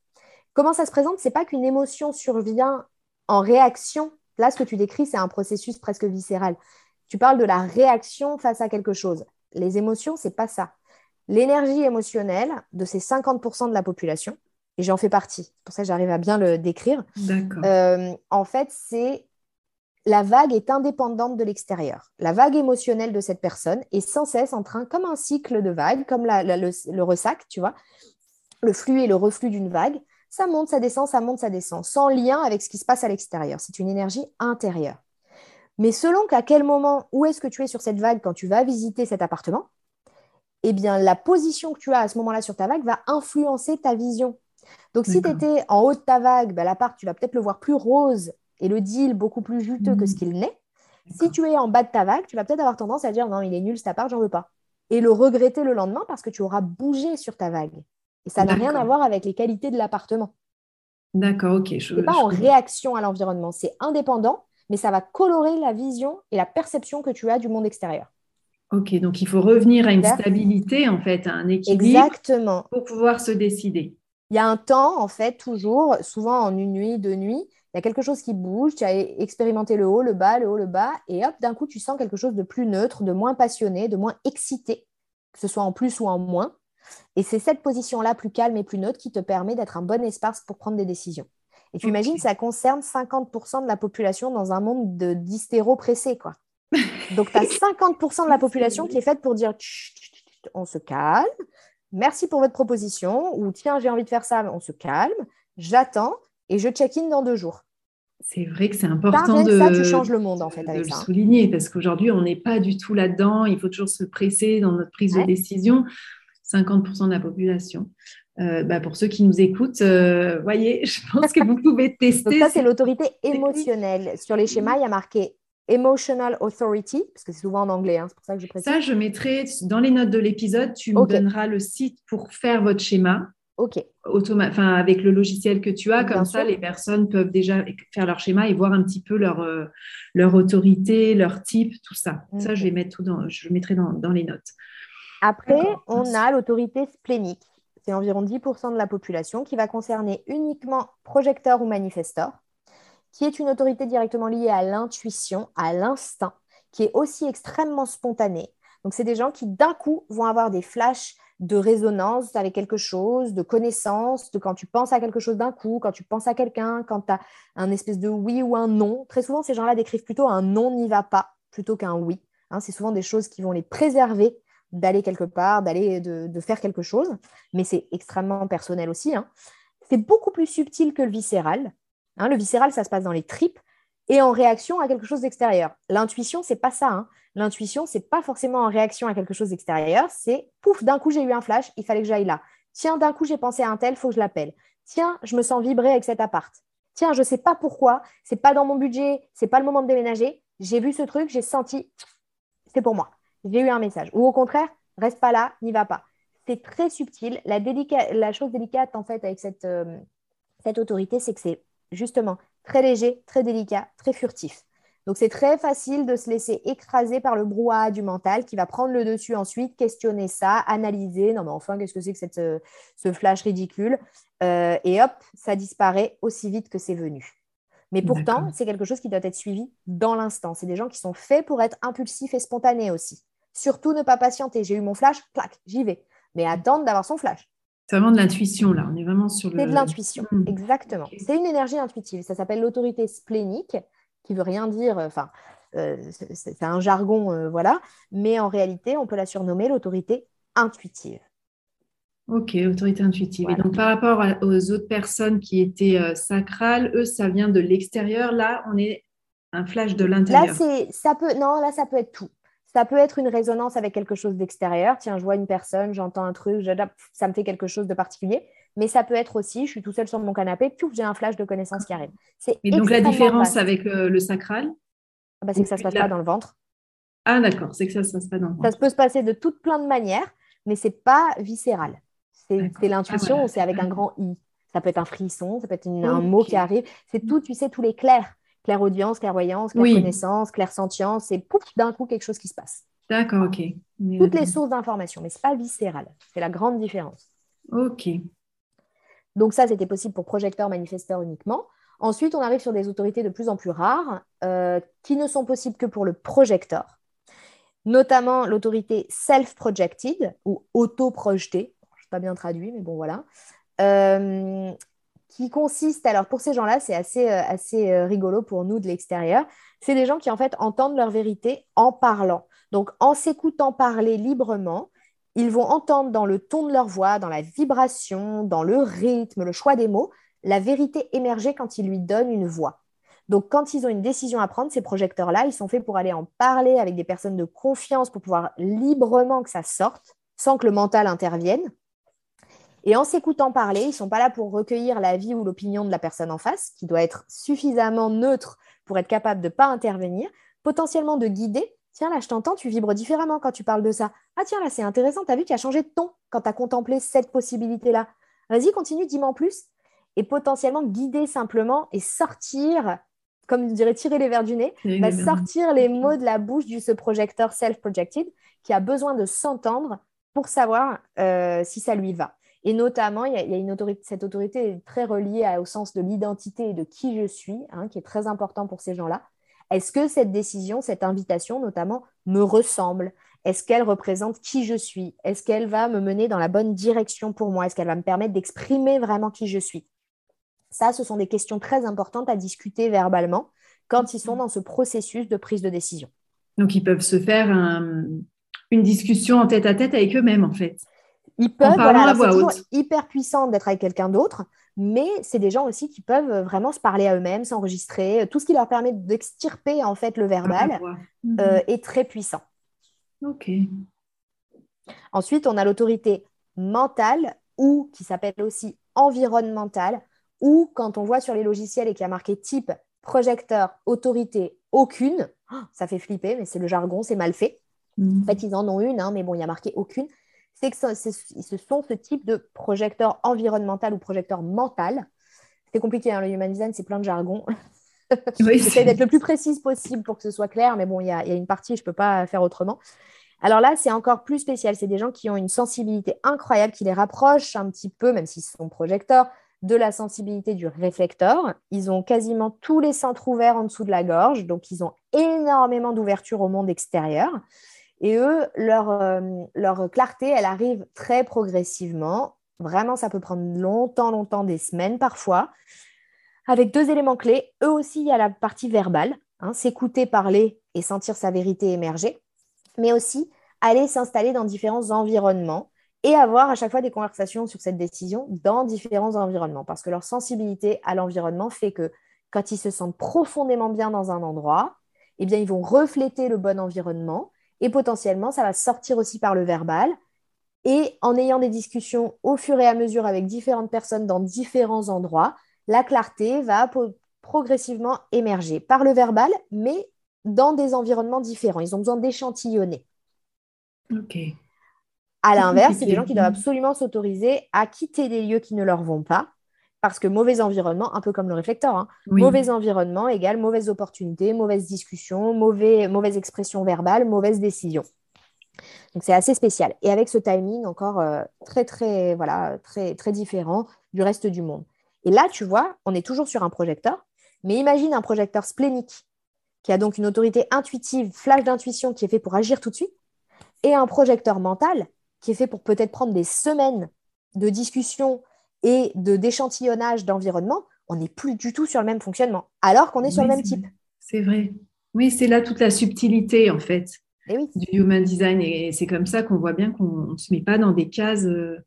B: Comment ça se présente? C'est pas qu'une émotion survient en réaction Là, ce que tu décris, c'est un processus presque viscéral. Tu parles de la réaction face à quelque chose. Les émotions, c'est pas ça. L'énergie émotionnelle de ces 50% de la population, et j'en fais partie, c'est pour ça que j'arrive à bien le décrire. Euh, en fait, c'est la vague est indépendante de l'extérieur. La vague émotionnelle de cette personne est sans cesse en train, comme un cycle de vagues, comme le, le, ressac, tu vois, le flux et le reflux d'une vague. Ça monte, ça descend, ça monte, ça descend, sans lien avec ce qui se passe à l'extérieur. C'est une énergie intérieure. Mais selon qu'à quel moment, où est-ce que tu es sur cette vague quand tu vas visiter cet appartement, eh bien, la position que tu as à ce moment-là sur ta vague va influencer ta vision. Donc, si tu étais en haut de ta vague, ben, l'appart, tu vas peut-être le voir plus rose et le deal beaucoup plus juteux que ce qu'il n'est. Si tu es en bas de ta vague, tu vas peut-être avoir tendance à dire non, il est nul cet appart, j'en veux pas. Et le regretter le lendemain parce que tu auras bougé sur ta vague. Et ça n'a rien à voir avec les qualités de l'appartement.
A: D'accord, ok.
B: Ce n'est pas en réaction à l'environnement, c'est indépendant, mais ça va colorer la vision et la perception que tu as du monde extérieur.
A: Ok, donc il faut revenir à une stabilité, en fait, à un équilibre
B: Exactement.
A: pour pouvoir se décider.
B: Il y a un temps, en fait, toujours, souvent en une nuit, deux nuits, il y a quelque chose qui bouge, tu as expérimenté le haut, le bas, le haut, le bas, et hop, d'un coup, tu sens quelque chose de plus neutre, de moins passionné, de moins excité, que ce soit en plus ou en moins. Et c'est cette position-là, plus calme et plus neutre, qui te permet d'être un bon espace pour prendre des décisions. Et tu imagines, ça concerne 50% de la population dans un monde d'hystéro pressé, quoi. Donc, tu as 50% de la population qui est faite pour dire on se calme, merci pour votre proposition, ou tiens, j'ai envie de faire ça, on se calme, j'attends et je check-in dans deux jours.
A: C'est vrai que c'est important de,
B: ça, tu changes le monde en fait
A: avec le souligner parce qu'aujourd'hui on n'est pas du tout là-dedans. Il faut toujours se presser dans notre prise de décision. 50% de la population. Euh, bah, pour ceux qui nous écoutent, euh, voyez, je pense que vous pouvez tester.
B: Donc ça, c'est l'autorité émotionnelle. Sur les schémas, il y a marqué Emotional Authority, parce que c'est souvent en anglais, hein, c'est pour ça que je précise.
A: Ça, je mettrai dans les notes de l'épisode, tu me donneras le site pour faire votre schéma.
B: Ok.
A: enfin, avec le logiciel que tu as, comme ça, les personnes peuvent déjà faire leur schéma et voir un petit peu leur, euh, leur autorité, leur type, tout ça. Ça, je vais mettre tout dans, je mettrai dans, dans les notes.
B: Après, on a l'autorité splénique. C'est environ 10% de la population qui va concerner uniquement projecteur ou manifesteur qui est une autorité directement liée à l'intuition, à l'instinct, qui est aussi extrêmement spontanée. Donc, c'est des gens qui, d'un coup, vont avoir des flashs de résonance avec quelque chose, de connaissance, de quand tu penses à quelque chose d'un coup, quand tu penses à quelqu'un, quand tu as un espèce de oui ou un non. Très souvent, ces gens-là décrivent plutôt un non n'y va pas plutôt qu'un oui. Hein, c'est souvent des choses qui vont les préserver d'aller quelque part, d'aller de, faire quelque chose, mais c'est extrêmement personnel aussi. Hein. C'est beaucoup plus subtil que le viscéral. Hein, le viscéral, ça se passe dans les tripes et en réaction à quelque chose d'extérieur. L'intuition, c'est pas ça. Hein. L'intuition, c'est pas forcément en réaction à quelque chose d'extérieur. C'est pouf, d'un coup, j'ai eu un flash, il fallait que j'aille là. Tiens, d'un coup, j'ai pensé à un tel, faut que je l'appelle. Tiens, je me sens vibrer avec cet appart. Tiens, je sais pas pourquoi, c'est pas dans mon budget, c'est pas le moment de déménager. J'ai vu ce truc, j'ai senti, c'est pour moi. J'ai eu un message. Ou au contraire, reste pas là, n'y va pas. C'est très subtil. La, la, chose délicate, en fait, avec cette, euh, cette autorité, c'est que c'est justement très léger, très délicat, très furtif. Donc c'est très facile de se laisser écraser par le brouhaha du mental qui va prendre le dessus ensuite, questionner ça, analyser. Non mais enfin, qu'est-ce que c'est que cette, euh, ce flash ridicule? Euh, Et hop, ça disparaît aussi vite que c'est venu. Mais pourtant, c'est quelque chose qui doit être suivi dans l'instant. C'est des gens qui sont faits pour être impulsifs et spontanés aussi. Surtout ne pas patienter. J'ai eu mon flash, clac, j'y vais. Mais attendre d'avoir son flash.
A: C'est vraiment de l'intuition, là. On est vraiment sur le.
B: C'est de l'intuition, hmm. exactement. C'est une énergie intuitive. Ça s'appelle l'autorité splénique, qui veut rien dire. Euh, enfin, euh, c'est un jargon, euh, voilà. Mais en réalité, on peut la surnommer l'autorité intuitive.
A: Ok, autorité intuitive. Et donc, par rapport aux autres personnes qui étaient sacrales, eux, ça vient de l'extérieur. Là, on est un flash de l'intérieur.
B: Là, c'est, ça peut, non, là, ça peut être tout. Ça peut être une résonance avec quelque chose d'extérieur. Tiens, je vois une personne, j'entends un truc, ça me fait quelque chose de particulier. Mais ça peut être aussi, je suis tout seul sur mon canapé, puis j'ai un flash de connaissance qui arrive.
A: Et donc la différence avec euh, le sacral?
B: Ah bah, C'est que ça ne se passe pas dans le ventre.
A: Ah d'accord, c'est que ça ne se passe pas dans le ventre.
B: Ça peut se passer de toutes plein de manières, mais ce n'est pas viscéral. C'est l'intuition, ah, c'est avec un grand I. Ça peut être un frisson, ça peut être un mot qui arrive. C'est tout, tu sais, tous les clairs clairaudience, clairvoyance, clair-connaissance, clair-sentience, c'est pouf, d'un coup quelque chose qui se passe.
A: D'accord, ok.
B: Toutes les sources d'information, mais ce n'est pas viscéral. C'est la grande différence.
A: Ok.
B: Donc ça, c'était possible pour projecteur, manifesteur uniquement. Ensuite, on arrive sur des autorités de plus en plus rares euh, qui ne sont possibles que pour le projecteur, notamment l'autorité self-projected ou auto-projetée. Je pas bien traduit, mais bon, voilà. Euh, qui consiste, alors pour ces gens-là, c'est assez, euh, assez euh, rigolo pour nous de l'extérieur, c'est des gens qui en fait entendent leur vérité en parlant. Donc en s'écoutant parler librement, ils vont entendre dans le ton de leur voix, dans la vibration, dans le rythme, le choix des mots, la vérité émerger quand ils lui donnent une voix. Donc, quand ils ont une décision à prendre, ces projecteurs-là, ils sont faits pour aller en parler avec des personnes de confiance, pour pouvoir librement que ça sorte, sans que le mental intervienne. Et en s'écoutant parler, ils ne sont pas là pour recueillir l'avis ou l'opinion de la personne en face, qui doit être suffisamment neutre pour être capable de ne pas intervenir, potentiellement de guider. Tiens, là, je t'entends, tu vibres différemment quand tu parles de ça. Ah, tiens, là, c'est intéressant, tu as vu, tu as changé de ton quand tu as contemplé cette possibilité-là. Vas-y, continue, dis-moi en plus. Et potentiellement guider simplement et sortir, comme je dirais, tirer les verres du nez, bah, sortir les mots de la bouche de ce projecteur self-projected qui a besoin de s'entendre pour savoir euh, si ça lui va. Et notamment, il y a, une autorité, cette autorité est très reliée au sens de l'identité et de qui je suis, hein, qui est très important pour ces gens-là. Est-ce que cette décision, cette invitation notamment, me ressemble? Est-ce qu'elle représente qui je suis? Est-ce qu'elle va me mener dans la bonne direction pour moi? Est-ce qu'elle va me permettre d'exprimer vraiment qui je suis? Ça, ce sont des questions très importantes à discuter verbalement quand ils sont dans ce processus de prise de décision.
A: Donc, ils peuvent se faire une discussion en tête à tête avec eux-mêmes, en fait.
B: Ils peuvent, voilà, c'est hyper puissant d'être avec quelqu'un d'autre, mais c'est des gens aussi qui peuvent vraiment se parler à eux-mêmes, s'enregistrer. Tout ce qui leur permet d'extirper en fait le verbal euh, mhm. est très puissant.
A: Ok.
B: Ensuite, on a l'autorité mentale ou qui s'appelle aussi environnementale, ou quand on voit sur les logiciels et qu'il y a marqué type, projecteur, autorité, aucune, oh, ça fait flipper, mais c'est le jargon, c'est mal fait. Mhm. En fait, ils en ont une, hein, mais bon, il y a marqué aucune c'est que ce sont ce type de projecteur environnemental ou projecteur mental. C'est compliqué, hein, le human design, c'est plein de jargon. J'essaie d'être le plus précise possible pour que ce soit clair, mais bon, il y, a, une partie, je ne peux pas faire autrement. Alors là, c'est encore plus spécial. C'est des gens qui ont une sensibilité incroyable, qui les rapproche un petit peu, même s'ils sont projecteurs, de la sensibilité du réflecteur. Ils ont quasiment tous les centres ouverts en dessous de la gorge, donc ils ont énormément d'ouverture au monde extérieur. Et eux, leur, euh, leur clarté, elle arrive très progressivement. Vraiment, ça peut prendre longtemps, longtemps, des semaines parfois. Avec deux éléments clés. Eux aussi, il y a la partie verbale, hein, s'écouter, parler et sentir sa vérité émerger. Mais aussi aller s'installer dans différents environnements et avoir à chaque fois des conversations sur cette décision dans différents environnements. Parce que leur sensibilité à l'environnement fait que quand ils se sentent profondément bien dans un endroit, eh bien, ils vont refléter le bon environnement et potentiellement, ça va sortir aussi par le verbal. Et en ayant des discussions au fur et à mesure avec différentes personnes dans différents endroits, la clarté va progressivement émerger par le verbal, mais dans des environnements différents. Ils ont besoin d'échantillonner.
A: Ok.
B: À l'inverse, c'est des gens qui doivent absolument s'autoriser à quitter des lieux qui ne leur vont pas parce que mauvais environnement, un peu comme le réflecteur, hein. mauvais environnement égale mauvaise opportunité, mauvaise discussion, mauvais, mauvaise expression verbale, mauvaise décision. Donc c'est assez spécial. Et avec ce timing encore euh, très, très, voilà, très, très différent du reste du monde. Et là, tu vois, on est toujours sur un projecteur, mais imagine un projecteur splénique qui a donc une autorité intuitive, flash d'intuition qui est fait pour agir tout de suite, et un projecteur mental qui est fait pour peut-être prendre des semaines de discussion et de d'échantillonnage d'environnement, on n'est plus du tout sur le même fonctionnement, alors qu'on est sur le même type.
A: C'est vrai. Oui, c'est là toute la subtilité, en fait,
B: eh
A: du human design. Et c'est comme ça qu'on voit bien qu'on ne se met pas dans des cases euh,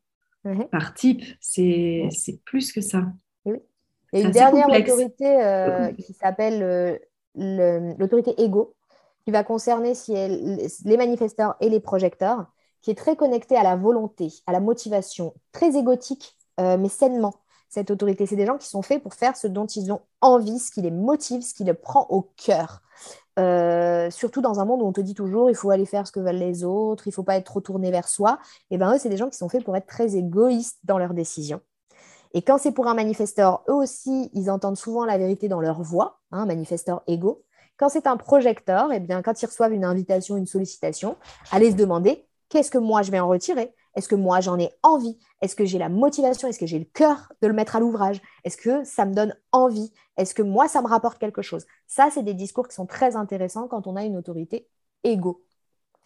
A: par type. C'est plus que ça.
B: Et, eh une dernière autorité euh, qui s'appelle euh, l'autorité ego, qui va concerner si les manifesteurs et les projecteurs, qui est très connectée à la volonté, à la motivation, très égotique euh, mais sainement, cette autorité. C'est des gens qui sont faits pour faire ce dont ils ont envie, ce qui les motive, ce qui les prend au cœur. Euh, surtout dans un monde où on te dit toujours il faut aller faire ce que veulent les autres, il faut pas être trop tourné vers soi. Et bien eux, c'est des gens qui sont faits pour être très égoïstes dans leurs décisions. Et quand c'est pour un manifesteur, eux aussi, ils entendent souvent la vérité dans leur voix, un hein, manifesteur égo. Quand c'est un projecteur, et bien quand ils reçoivent une invitation, une sollicitation, allez se demander qu'est-ce que moi je vais en retirer? Est-ce que moi j'en ai envie? Est-ce que j'ai la motivation? Est-ce que j'ai le cœur de le mettre à l'ouvrage? Est-ce que ça me donne envie? Est-ce que moi ça me rapporte quelque chose? Ça, c'est des discours qui sont très intéressants quand on a une autorité égo.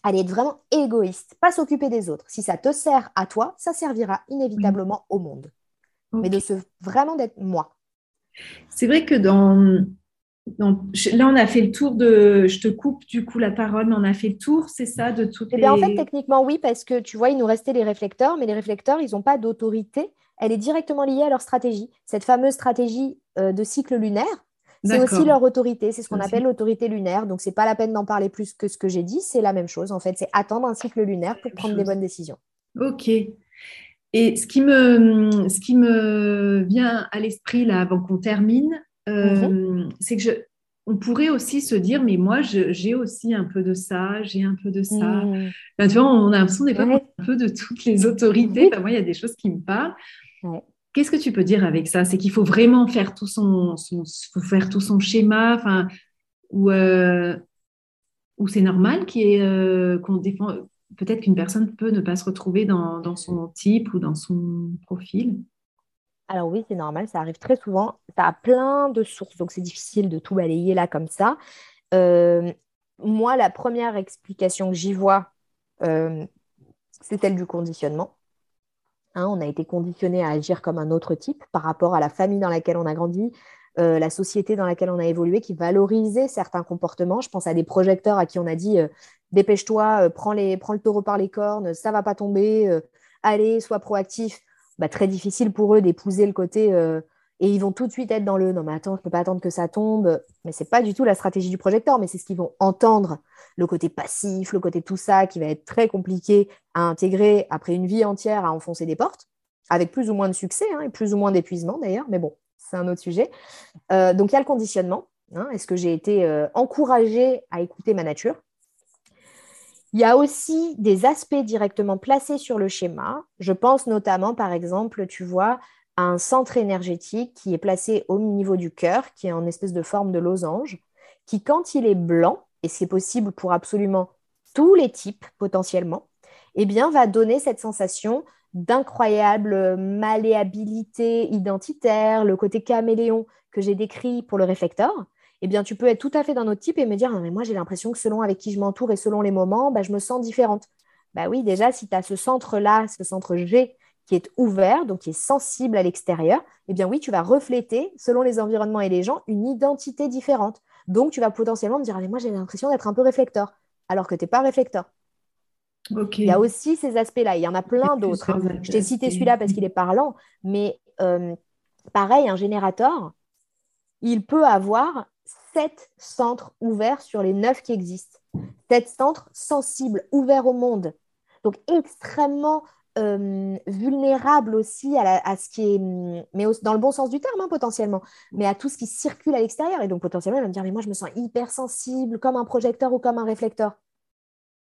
B: Allez être vraiment égoïste, pas s'occuper des autres. Si ça te sert à toi, ça servira inévitablement au monde. Mais de se vraiment d'être moi.
A: C'est vrai que dans là, on a fait le tour de. Je te coupe du coup la parole, mais on a fait le tour, c'est ça, de toutes
B: eh
A: les.
B: en fait, techniquement, oui, parce que tu vois, il nous restait les réflecteurs, mais les réflecteurs, ils n'ont pas d'autorité. Elle est directement liée à leur stratégie. Cette fameuse stratégie euh, de cycle lunaire, c'est aussi leur autorité. C'est ce qu'on appelle l'autorité lunaire. Donc, c'est pas la peine d'en parler plus que ce que j'ai dit. C'est la même chose. En fait, c'est attendre un cycle lunaire pour prendre des bonnes décisions.
A: Ok. Et ce qui me, ce qui me vient à l'esprit là avant qu'on termine, euh, mhm. c'est que je, on pourrait aussi se dire, mais moi, j'ai aussi un peu de ça, j'ai un peu de ça. Mhm. tu vois, on a l'impression des fois un peu de toutes les autorités. moi, il y a des choses qui me parlent. Qu'est-ce que tu peux dire avec ça? C'est qu'il faut vraiment faire tout son, faut faire tout son schéma, enfin, ou, euh, c'est normal euh, qu'on défend. Peut-être qu'une personne peut ne pas se retrouver dans, dans son type ou dans son profil?
B: Alors oui, c'est normal, ça arrive très souvent. Ça a plein de sources, donc c'est difficile de tout balayer là comme ça. Euh, moi, la première explication que j'y vois, euh, c'est celle du conditionnement. Hein, on a été conditionné à agir comme un autre type par rapport à la famille dans laquelle on a grandi, euh, la société dans laquelle on a évolué, qui valorisait certains comportements. Je pense à des projecteurs à qui on a dit dépêche-toi, prends, prends, le taureau par les cornes, ça va pas tomber, allez, sois proactif. Bah, très difficile pour eux d'épouser le côté euh, et ils vont tout de suite être dans le non mais attends je peux pas attendre que ça tombe. Mais c'est pas du tout la stratégie du projecteur mais c'est ce qu'ils vont entendre. Le côté passif le côté tout ça qui va être très compliqué à intégrer après une vie entière à enfoncer des portes avec plus ou moins de succès hein, et plus ou moins d'épuisement d'ailleurs mais bon c'est un autre sujet. Euh, donc il y a le conditionnement hein. est-ce que j'ai été euh, encouragée à écouter ma nature? Il y a aussi des aspects directement placés sur le schéma. Je pense notamment, par exemple, tu vois, à un centre énergétique qui est placé au niveau du cœur, qui est en espèce de forme de losange, qui, quand il est blanc, et c'est possible pour absolument tous les types potentiellement, eh bien, va donner cette sensation d'incroyable malléabilité identitaire, le côté caméléon que j'ai décrit pour le réflecteur, eh bien, tu peux être tout à fait dans notre type et me dire, mais moi, j'ai l'impression que selon avec qui je m'entoure et selon les moments, bah, je me sens différente. Bah oui, déjà, si tu as ce centre-là, ce centre G qui est ouvert, donc qui est sensible à l'extérieur, eh bien oui, tu vas refléter, selon les environnements et les gens, une identité différente. Donc, tu vas potentiellement me dire, mais moi, j'ai l'impression d'être un peu réflecteur, alors que tu n'es pas réflecteur. Il y a aussi ces aspects-là. Il y en a plein d'autres. Hein. Je t'ai cité celui-là parce qu'il est parlant, mais euh, pareil, un générateur, il peut avoir sept centres ouverts sur les neuf qui existent. Sept centres sensibles, ouverts au monde. Donc extrêmement euh, vulnérables aussi à, ce qui est, mais dans le bon sens du terme hein, potentiellement, mais à tout ce qui circule à l'extérieur. Et donc potentiellement, il va me dire, mais moi je me sens hypersensible, comme un projecteur ou comme un réflecteur.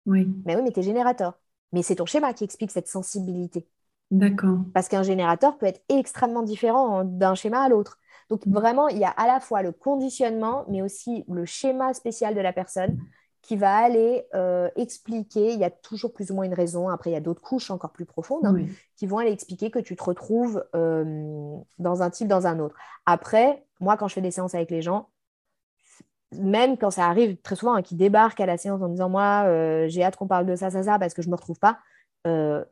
A: Oui.
B: Mais oui, mais tu es générateur. Mais c'est ton schéma qui explique cette sensibilité.
A: D'accord.
B: Parce qu'un générateur peut être extrêmement différent d'un schéma à l'autre. Donc vraiment, il y a à la fois le conditionnement, mais aussi le schéma spécial de la personne qui va aller euh, expliquer, il y a toujours plus ou moins une raison, après il y a d'autres couches encore plus profondes, hein, qui vont aller expliquer que tu te retrouves euh, dans un type, dans un autre. Après, moi, quand je fais des séances avec les gens, même quand ça arrive très souvent, hein, qui débarquent à la séance en disant, moi, euh, j'ai hâte qu'on parle de ça, ça, ça, parce que je ne me retrouve pas, on,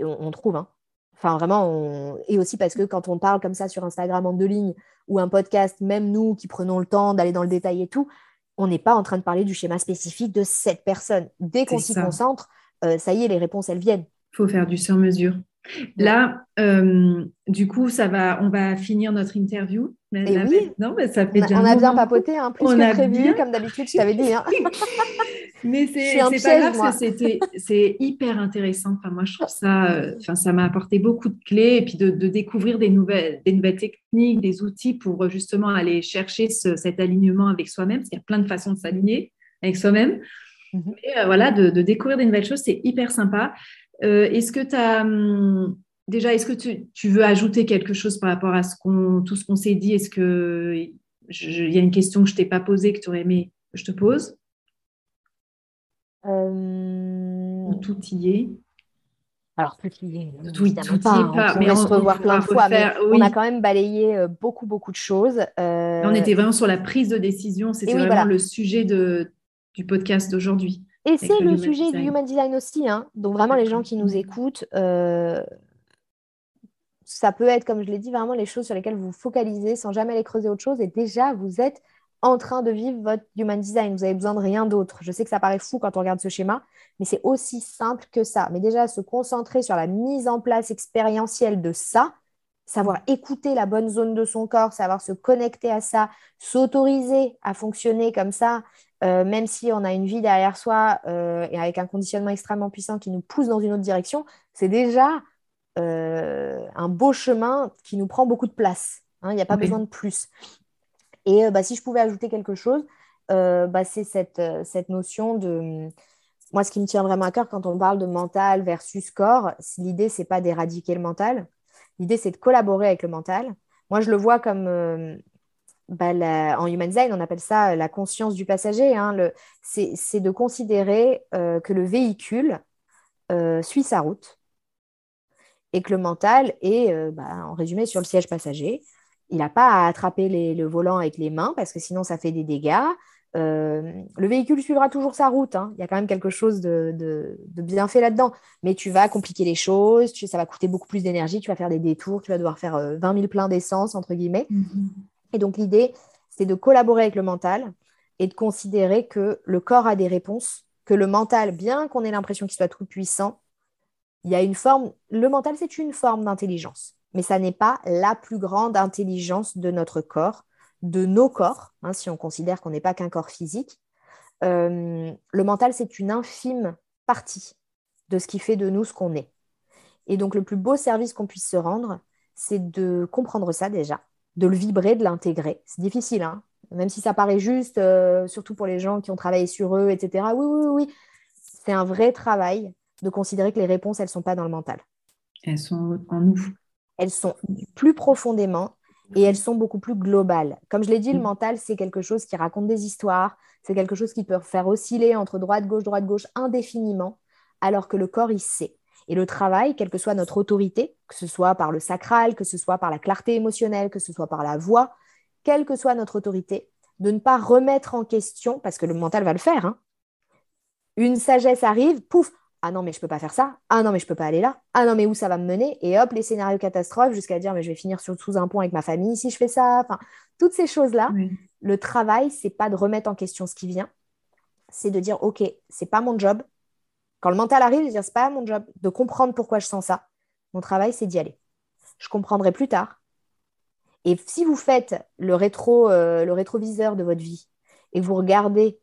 B: on, trouve. Hein. Enfin, vraiment, et aussi parce que quand on parle comme ça sur Instagram en deux lignes ou un podcast, même nous qui prenons le temps d'aller dans le détail et tout, on n'est pas en train de parler du schéma spécifique de cette personne. Dès qu'on s'y concentre, euh, ça y est, les réponses, elles viennent.
A: Il faut faire du sur-mesure. Là, euh, du coup, ça va, on va finir notre interview.
B: Et oui.
A: Non, mais ça fait
B: on, a bien papoté, hein, plus que prévu, comme d'habitude, je t'avais dit. Hein.
A: mais c'est pas grave c'est hyper intéressant. Enfin, moi, je trouve ça, euh, enfin, ça m'a apporté beaucoup de clés et puis de, découvrir des nouvelles, des nouvelles techniques, des outils pour euh, justement aller chercher cet alignement avec soi-même. Parce qu'il y a plein de façons de s'aligner avec soi-même. Mhm. voilà, de, de, découvrir des nouvelles choses, c'est hyper sympa. Euh, est-ce que tu as hum, déjà, est-ce que tu, veux ajouter quelque chose par rapport à ce qu'on, tout ce qu'on s'est dit? Est-ce qu'il y a une question que je t'ai pas posée que tu aurais aimé que je te pose?
B: Euh...
A: tout y est?
B: Alors, tout y est,
A: tout, y est pas.
B: mais on, se revoir plein de fois. On a quand même balayé euh, beaucoup, beaucoup de choses.
A: Euh, on était vraiment sur la prise de décision. C'était vraiment le sujet de, du podcast d'aujourd'hui.
B: Et c'est le, sujet du human design aussi. Hein. Donc vraiment, les gens qui nous écoutent, euh, ça peut être, comme je l'ai dit, vraiment les choses sur lesquelles vous focalisez sans jamais aller creuser autre chose. Et déjà, vous êtes en train de vivre votre human design. Vous avez besoin de rien d'autre. Je sais que ça paraît fou quand on regarde ce schéma, mais c'est aussi simple que ça. Mais déjà, se concentrer sur la mise en place expérientielle de ça, savoir écouter la bonne zone de son corps, savoir se connecter à ça, s'autoriser à fonctionner comme ça, euh, même si on a une vie derrière soi euh, et avec un conditionnement extrêmement puissant qui nous pousse dans une autre direction, c'est déjà euh, un beau chemin qui nous prend beaucoup de place. Hein. Il n'y a pas besoin de plus. Et bah, si je pouvais ajouter quelque chose, bah, c'est cette, cette, notion de... Moi, ce qui me tient vraiment à cœur quand on parle de mental versus corps, l'idée, c'est pas d'éradiquer le mental, L'idée, c'est de collaborer avec le mental. Moi, je le vois comme euh, bah, en Human Design, on appelle ça la conscience du passager. Hein. c'est de considérer euh, que le véhicule euh, suit sa route et que le mental est, bah, en résumé, sur le siège passager. Il n'a pas à attraper le volant avec les mains parce que sinon, ça fait des dégâts. Euh, le véhicule suivra toujours sa route. Hein. Il y a quand même quelque chose de, bien fait là-dedans. Mais tu vas compliquer les choses, ça va coûter beaucoup plus d'énergie, tu vas faire des détours, tu vas devoir faire 20 euh, 000 pleins d'essence, entre guillemets. Mm-hmm. Et donc l'idée, c'est de collaborer avec le mental et de considérer que le corps a des réponses, que le mental, bien qu'on ait l'impression qu'il soit tout puissant, il y a une forme, le mental, c'est une forme d'intelligence, mais ça n'est pas la plus grande intelligence de notre corps de nos corps, hein, si on considère qu'on n'est pas qu'un corps physique, euh, le mental, c'est une infime partie de ce qui fait de nous ce qu'on est. Et donc, le plus beau service qu'on puisse se rendre, c'est de comprendre ça déjà, de le vibrer, de l'intégrer. C'est difficile, hein même si ça paraît juste, euh, surtout pour les gens qui ont travaillé sur eux, etc. Oui, oui, oui, c'est un vrai travail de considérer que les réponses, elles ne sont pas dans le mental.
A: Elles sont en nous.
B: Elles sont plus profondément et elles sont beaucoup plus globales. Comme je l'ai dit, le mm. mental, c'est quelque chose qui raconte des histoires, c'est quelque chose qui peut faire osciller entre droite-gauche, droite-gauche indéfiniment, alors que le corps, il sait. Et le travail, quelle que soit notre autorité, que ce soit par le sacral, que ce soit par la clarté émotionnelle, que ce soit par la voix, quelle que soit notre autorité, de ne pas remettre en question, parce que le mental va le faire, hein. une sagesse arrive, pouf, ah non mais je peux pas faire ça, ah non mais je peux pas aller là, ah non mais où ça va me mener et hop les scénarios catastrophes jusqu'à dire mais je vais finir sur, sous un pont avec ma famille si je fais ça, enfin toutes ces choses là. Le travail c'est pas de remettre en question ce qui vient, c'est de dire ok c'est pas mon job. Le mental arrive, de dire c'est pas mon job de comprendre pourquoi je sens ça. Mon travail c'est d'y aller. Je comprendrai plus tard. Et si vous faites le rétro euh, le rétroviseur de votre vie et vous regardez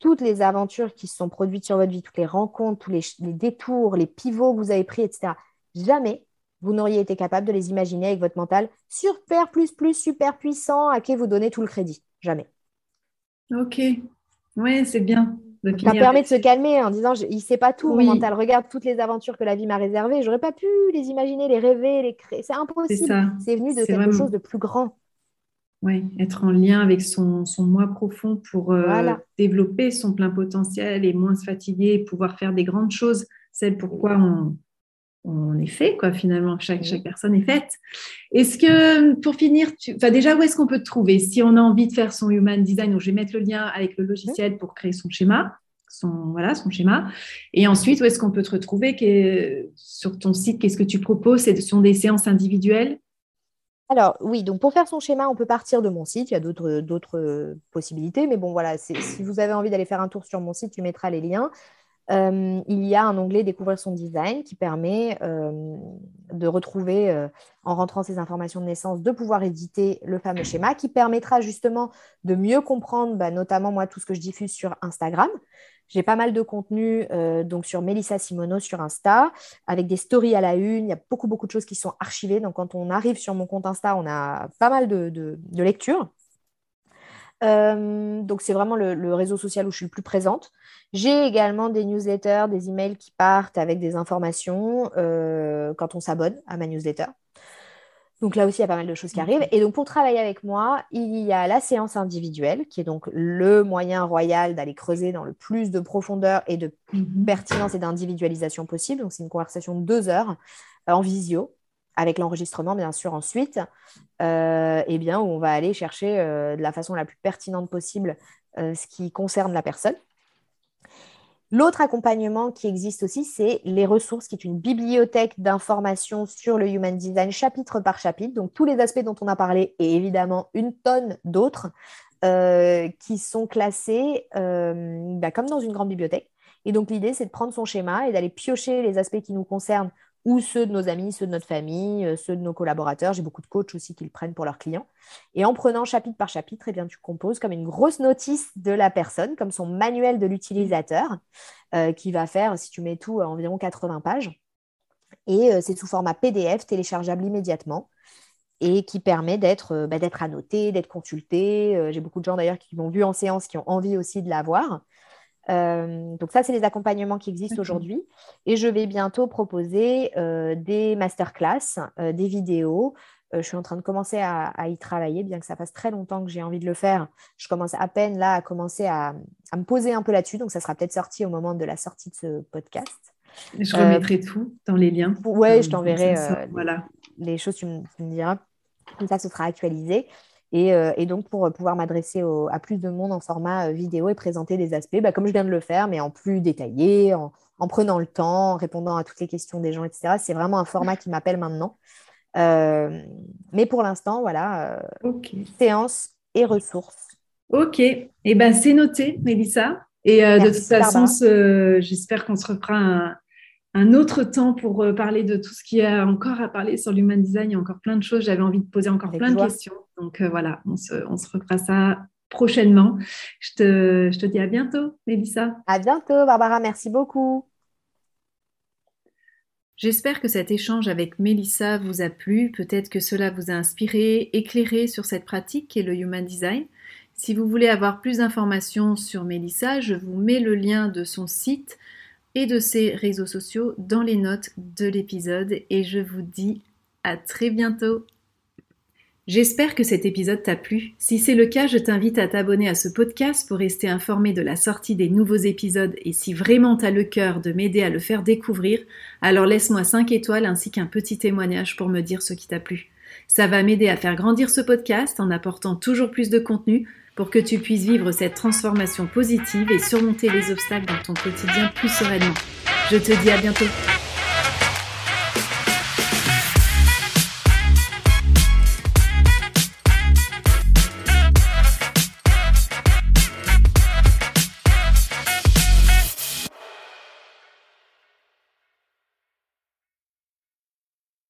B: toutes les aventures qui se sont produites sur votre vie, toutes les rencontres, tous les, détours, les pivots que vous avez pris, etc., jamais vous n'auriez été capable de les imaginer avec votre mental super, plus, plus, super puissant à qui vous donnez tout le crédit. Jamais.
A: Ok. Oui, c'est bien.
B: Ça permet de se calmer en disant il ne sait pas tout, mon mental. Regarde toutes les aventures que la vie m'a réservées. J'aurais pas pu les imaginer, les rêver, les créer. C'est impossible. C'est venu de quelque chose de plus grand.
A: Oui, être en lien avec son, son moi profond pour euh, développer son plein potentiel et moins se fatiguer et pouvoir faire des grandes choses, celles pourquoi on, on est fait, quoi, finalement, chaque, chaque personne est faite. Est-ce que, pour finir, tu... enfin, déjà, où est-ce qu'on peut te trouver? Si on a envie de faire son human design, donc je vais mettre le lien avec le logiciel pour créer son schéma, son, voilà, son schéma. Et ensuite, où est-ce qu'on peut te retrouver? Sur ton site, qu'est-ce que tu proposes? Ce sont des séances individuelles?
B: Alors oui, donc pour faire son schéma, on peut partir de mon site. Il y a d'autres possibilités, mais bon voilà, si vous avez envie d'aller faire un tour sur mon site, tu mettras les liens. Euh, il y a un onglet Découvrir son design qui permet euh, de retrouver, en rentrant ces informations de naissance, de pouvoir éditer le fameux schéma qui permettra justement de mieux comprendre, bah, notamment moi, tout ce que je diffuse sur Instagram. J'ai pas mal de contenu euh, donc sur Melissa Simono sur Insta, avec des stories à la une. Il y a beaucoup, beaucoup de choses qui sont archivées. Donc, quand on arrive sur mon compte Insta, on a pas mal de, lectures. Euh, donc, c'est vraiment le, réseau social où je suis le plus présente. J'ai également des newsletters, des emails qui partent avec des informations euh, quand on s'abonne à ma newsletter. Donc là aussi, il y a pas mal de choses qui arrivent. Et donc, pour travailler avec moi, il y a la séance individuelle, qui est donc le moyen royal d'aller creuser dans le plus de profondeur et de mhm. pertinence et d'individualisation possible. Donc, c'est une conversation de deux heures euh, en visio, avec l'enregistrement, bien sûr, ensuite. Euh, et bien, où on va aller chercher euh, de la façon la plus pertinente possible ce qui concerne la personne. L'autre accompagnement qui existe aussi, c'est les ressources, qui est une bibliothèque d'informations sur le Human Design chapitre par chapitre. Donc tous les aspects dont on a parlé et évidemment une tonne d'autres qui sont classés bah, comme dans une grande bibliothèque. Et donc l'idée, c'est de prendre son schéma et d'aller piocher les aspects qui nous concernent ou ceux de nos amis, ceux de notre famille, euh, ceux de nos collaborateurs. J'ai beaucoup de coachs aussi qui le prennent pour leurs clients. Et en prenant chapitre par chapitre, eh bien, tu composes comme une grosse notice de la personne, comme son manuel de l'utilisateur, euh, qui va faire, si tu mets tout, environ 80 pages. Et euh, c'est sous format PDF, téléchargeable immédiatement et qui permet d'être bah, annoté, d'être consulté. J'ai beaucoup de gens d'ailleurs qui m'ont vu en séance, qui ont envie aussi de l'avoir. Euh, donc ça, c'est les accompagnements qui existent aujourd'hui. Et je vais bientôt proposer euh, des masterclass, euh, des vidéos. je suis en train de commencer à, y travailler, bien que ça fasse très longtemps que j'ai envie de le faire. Je commence à peine là à commencer à, me poser un peu là-dessus. Donc ça sera peut-être sorti au moment de la sortie de ce podcast.
A: Je remettrai tout dans les liens.
B: Oui, je t'enverrai voilà. les choses, tu me, tu me diras. Comme ça, ce sera actualisé. Euh, et, donc, pour pouvoir m'adresser à plus de monde en format euh, vidéo et présenter des aspects, bah, comme je viens de le faire, mais en plus détaillé, en, prenant le temps, en répondant à toutes les questions des gens, etc. C'est vraiment un format qui m'appelle maintenant. Euh, mais pour l'instant, voilà, séance et ressources.
A: Ok, et eh ben c'est noté, Mélissa. Et de toute façon, j'espère qu'on se refera un, un autre temps pour euh, parler de tout ce qu'il y a encore à parler sur l'human design. Il y a encore plein de choses. J'avais envie de poser encore plein de questions. Donc euh, voilà, on se, on se refera ça prochainement. Je te, je te dis à bientôt, Mélissa.
B: À bientôt, Barbara. Merci beaucoup.
A: J'espère que cet échange avec Mélissa vous a plu. Peut-être que cela vous a inspiré, éclairé sur cette pratique qui est le Human Design. Si vous voulez avoir plus d'informations sur Mélissa, je vous mets le lien de son site et de ses réseaux sociaux dans les notes de l'épisode et je vous dis à très bientôt. J'espère que cet épisode t'a plu. Si c'est le cas, je t'invite à t'abonner à ce podcast pour rester informé de la sortie des nouveaux épisodes et si vraiment t'as le cœur de m'aider à le faire découvrir, alors laisse-moi 5 étoiles ainsi qu'un petit témoignage pour me dire ce qui t'a plu. Ça va m'aider à faire grandir ce podcast en apportant toujours plus de contenu pour que tu puisses vivre cette transformation positive et surmonter les obstacles dans ton quotidien plus sereinement. Je te dis à bientôt.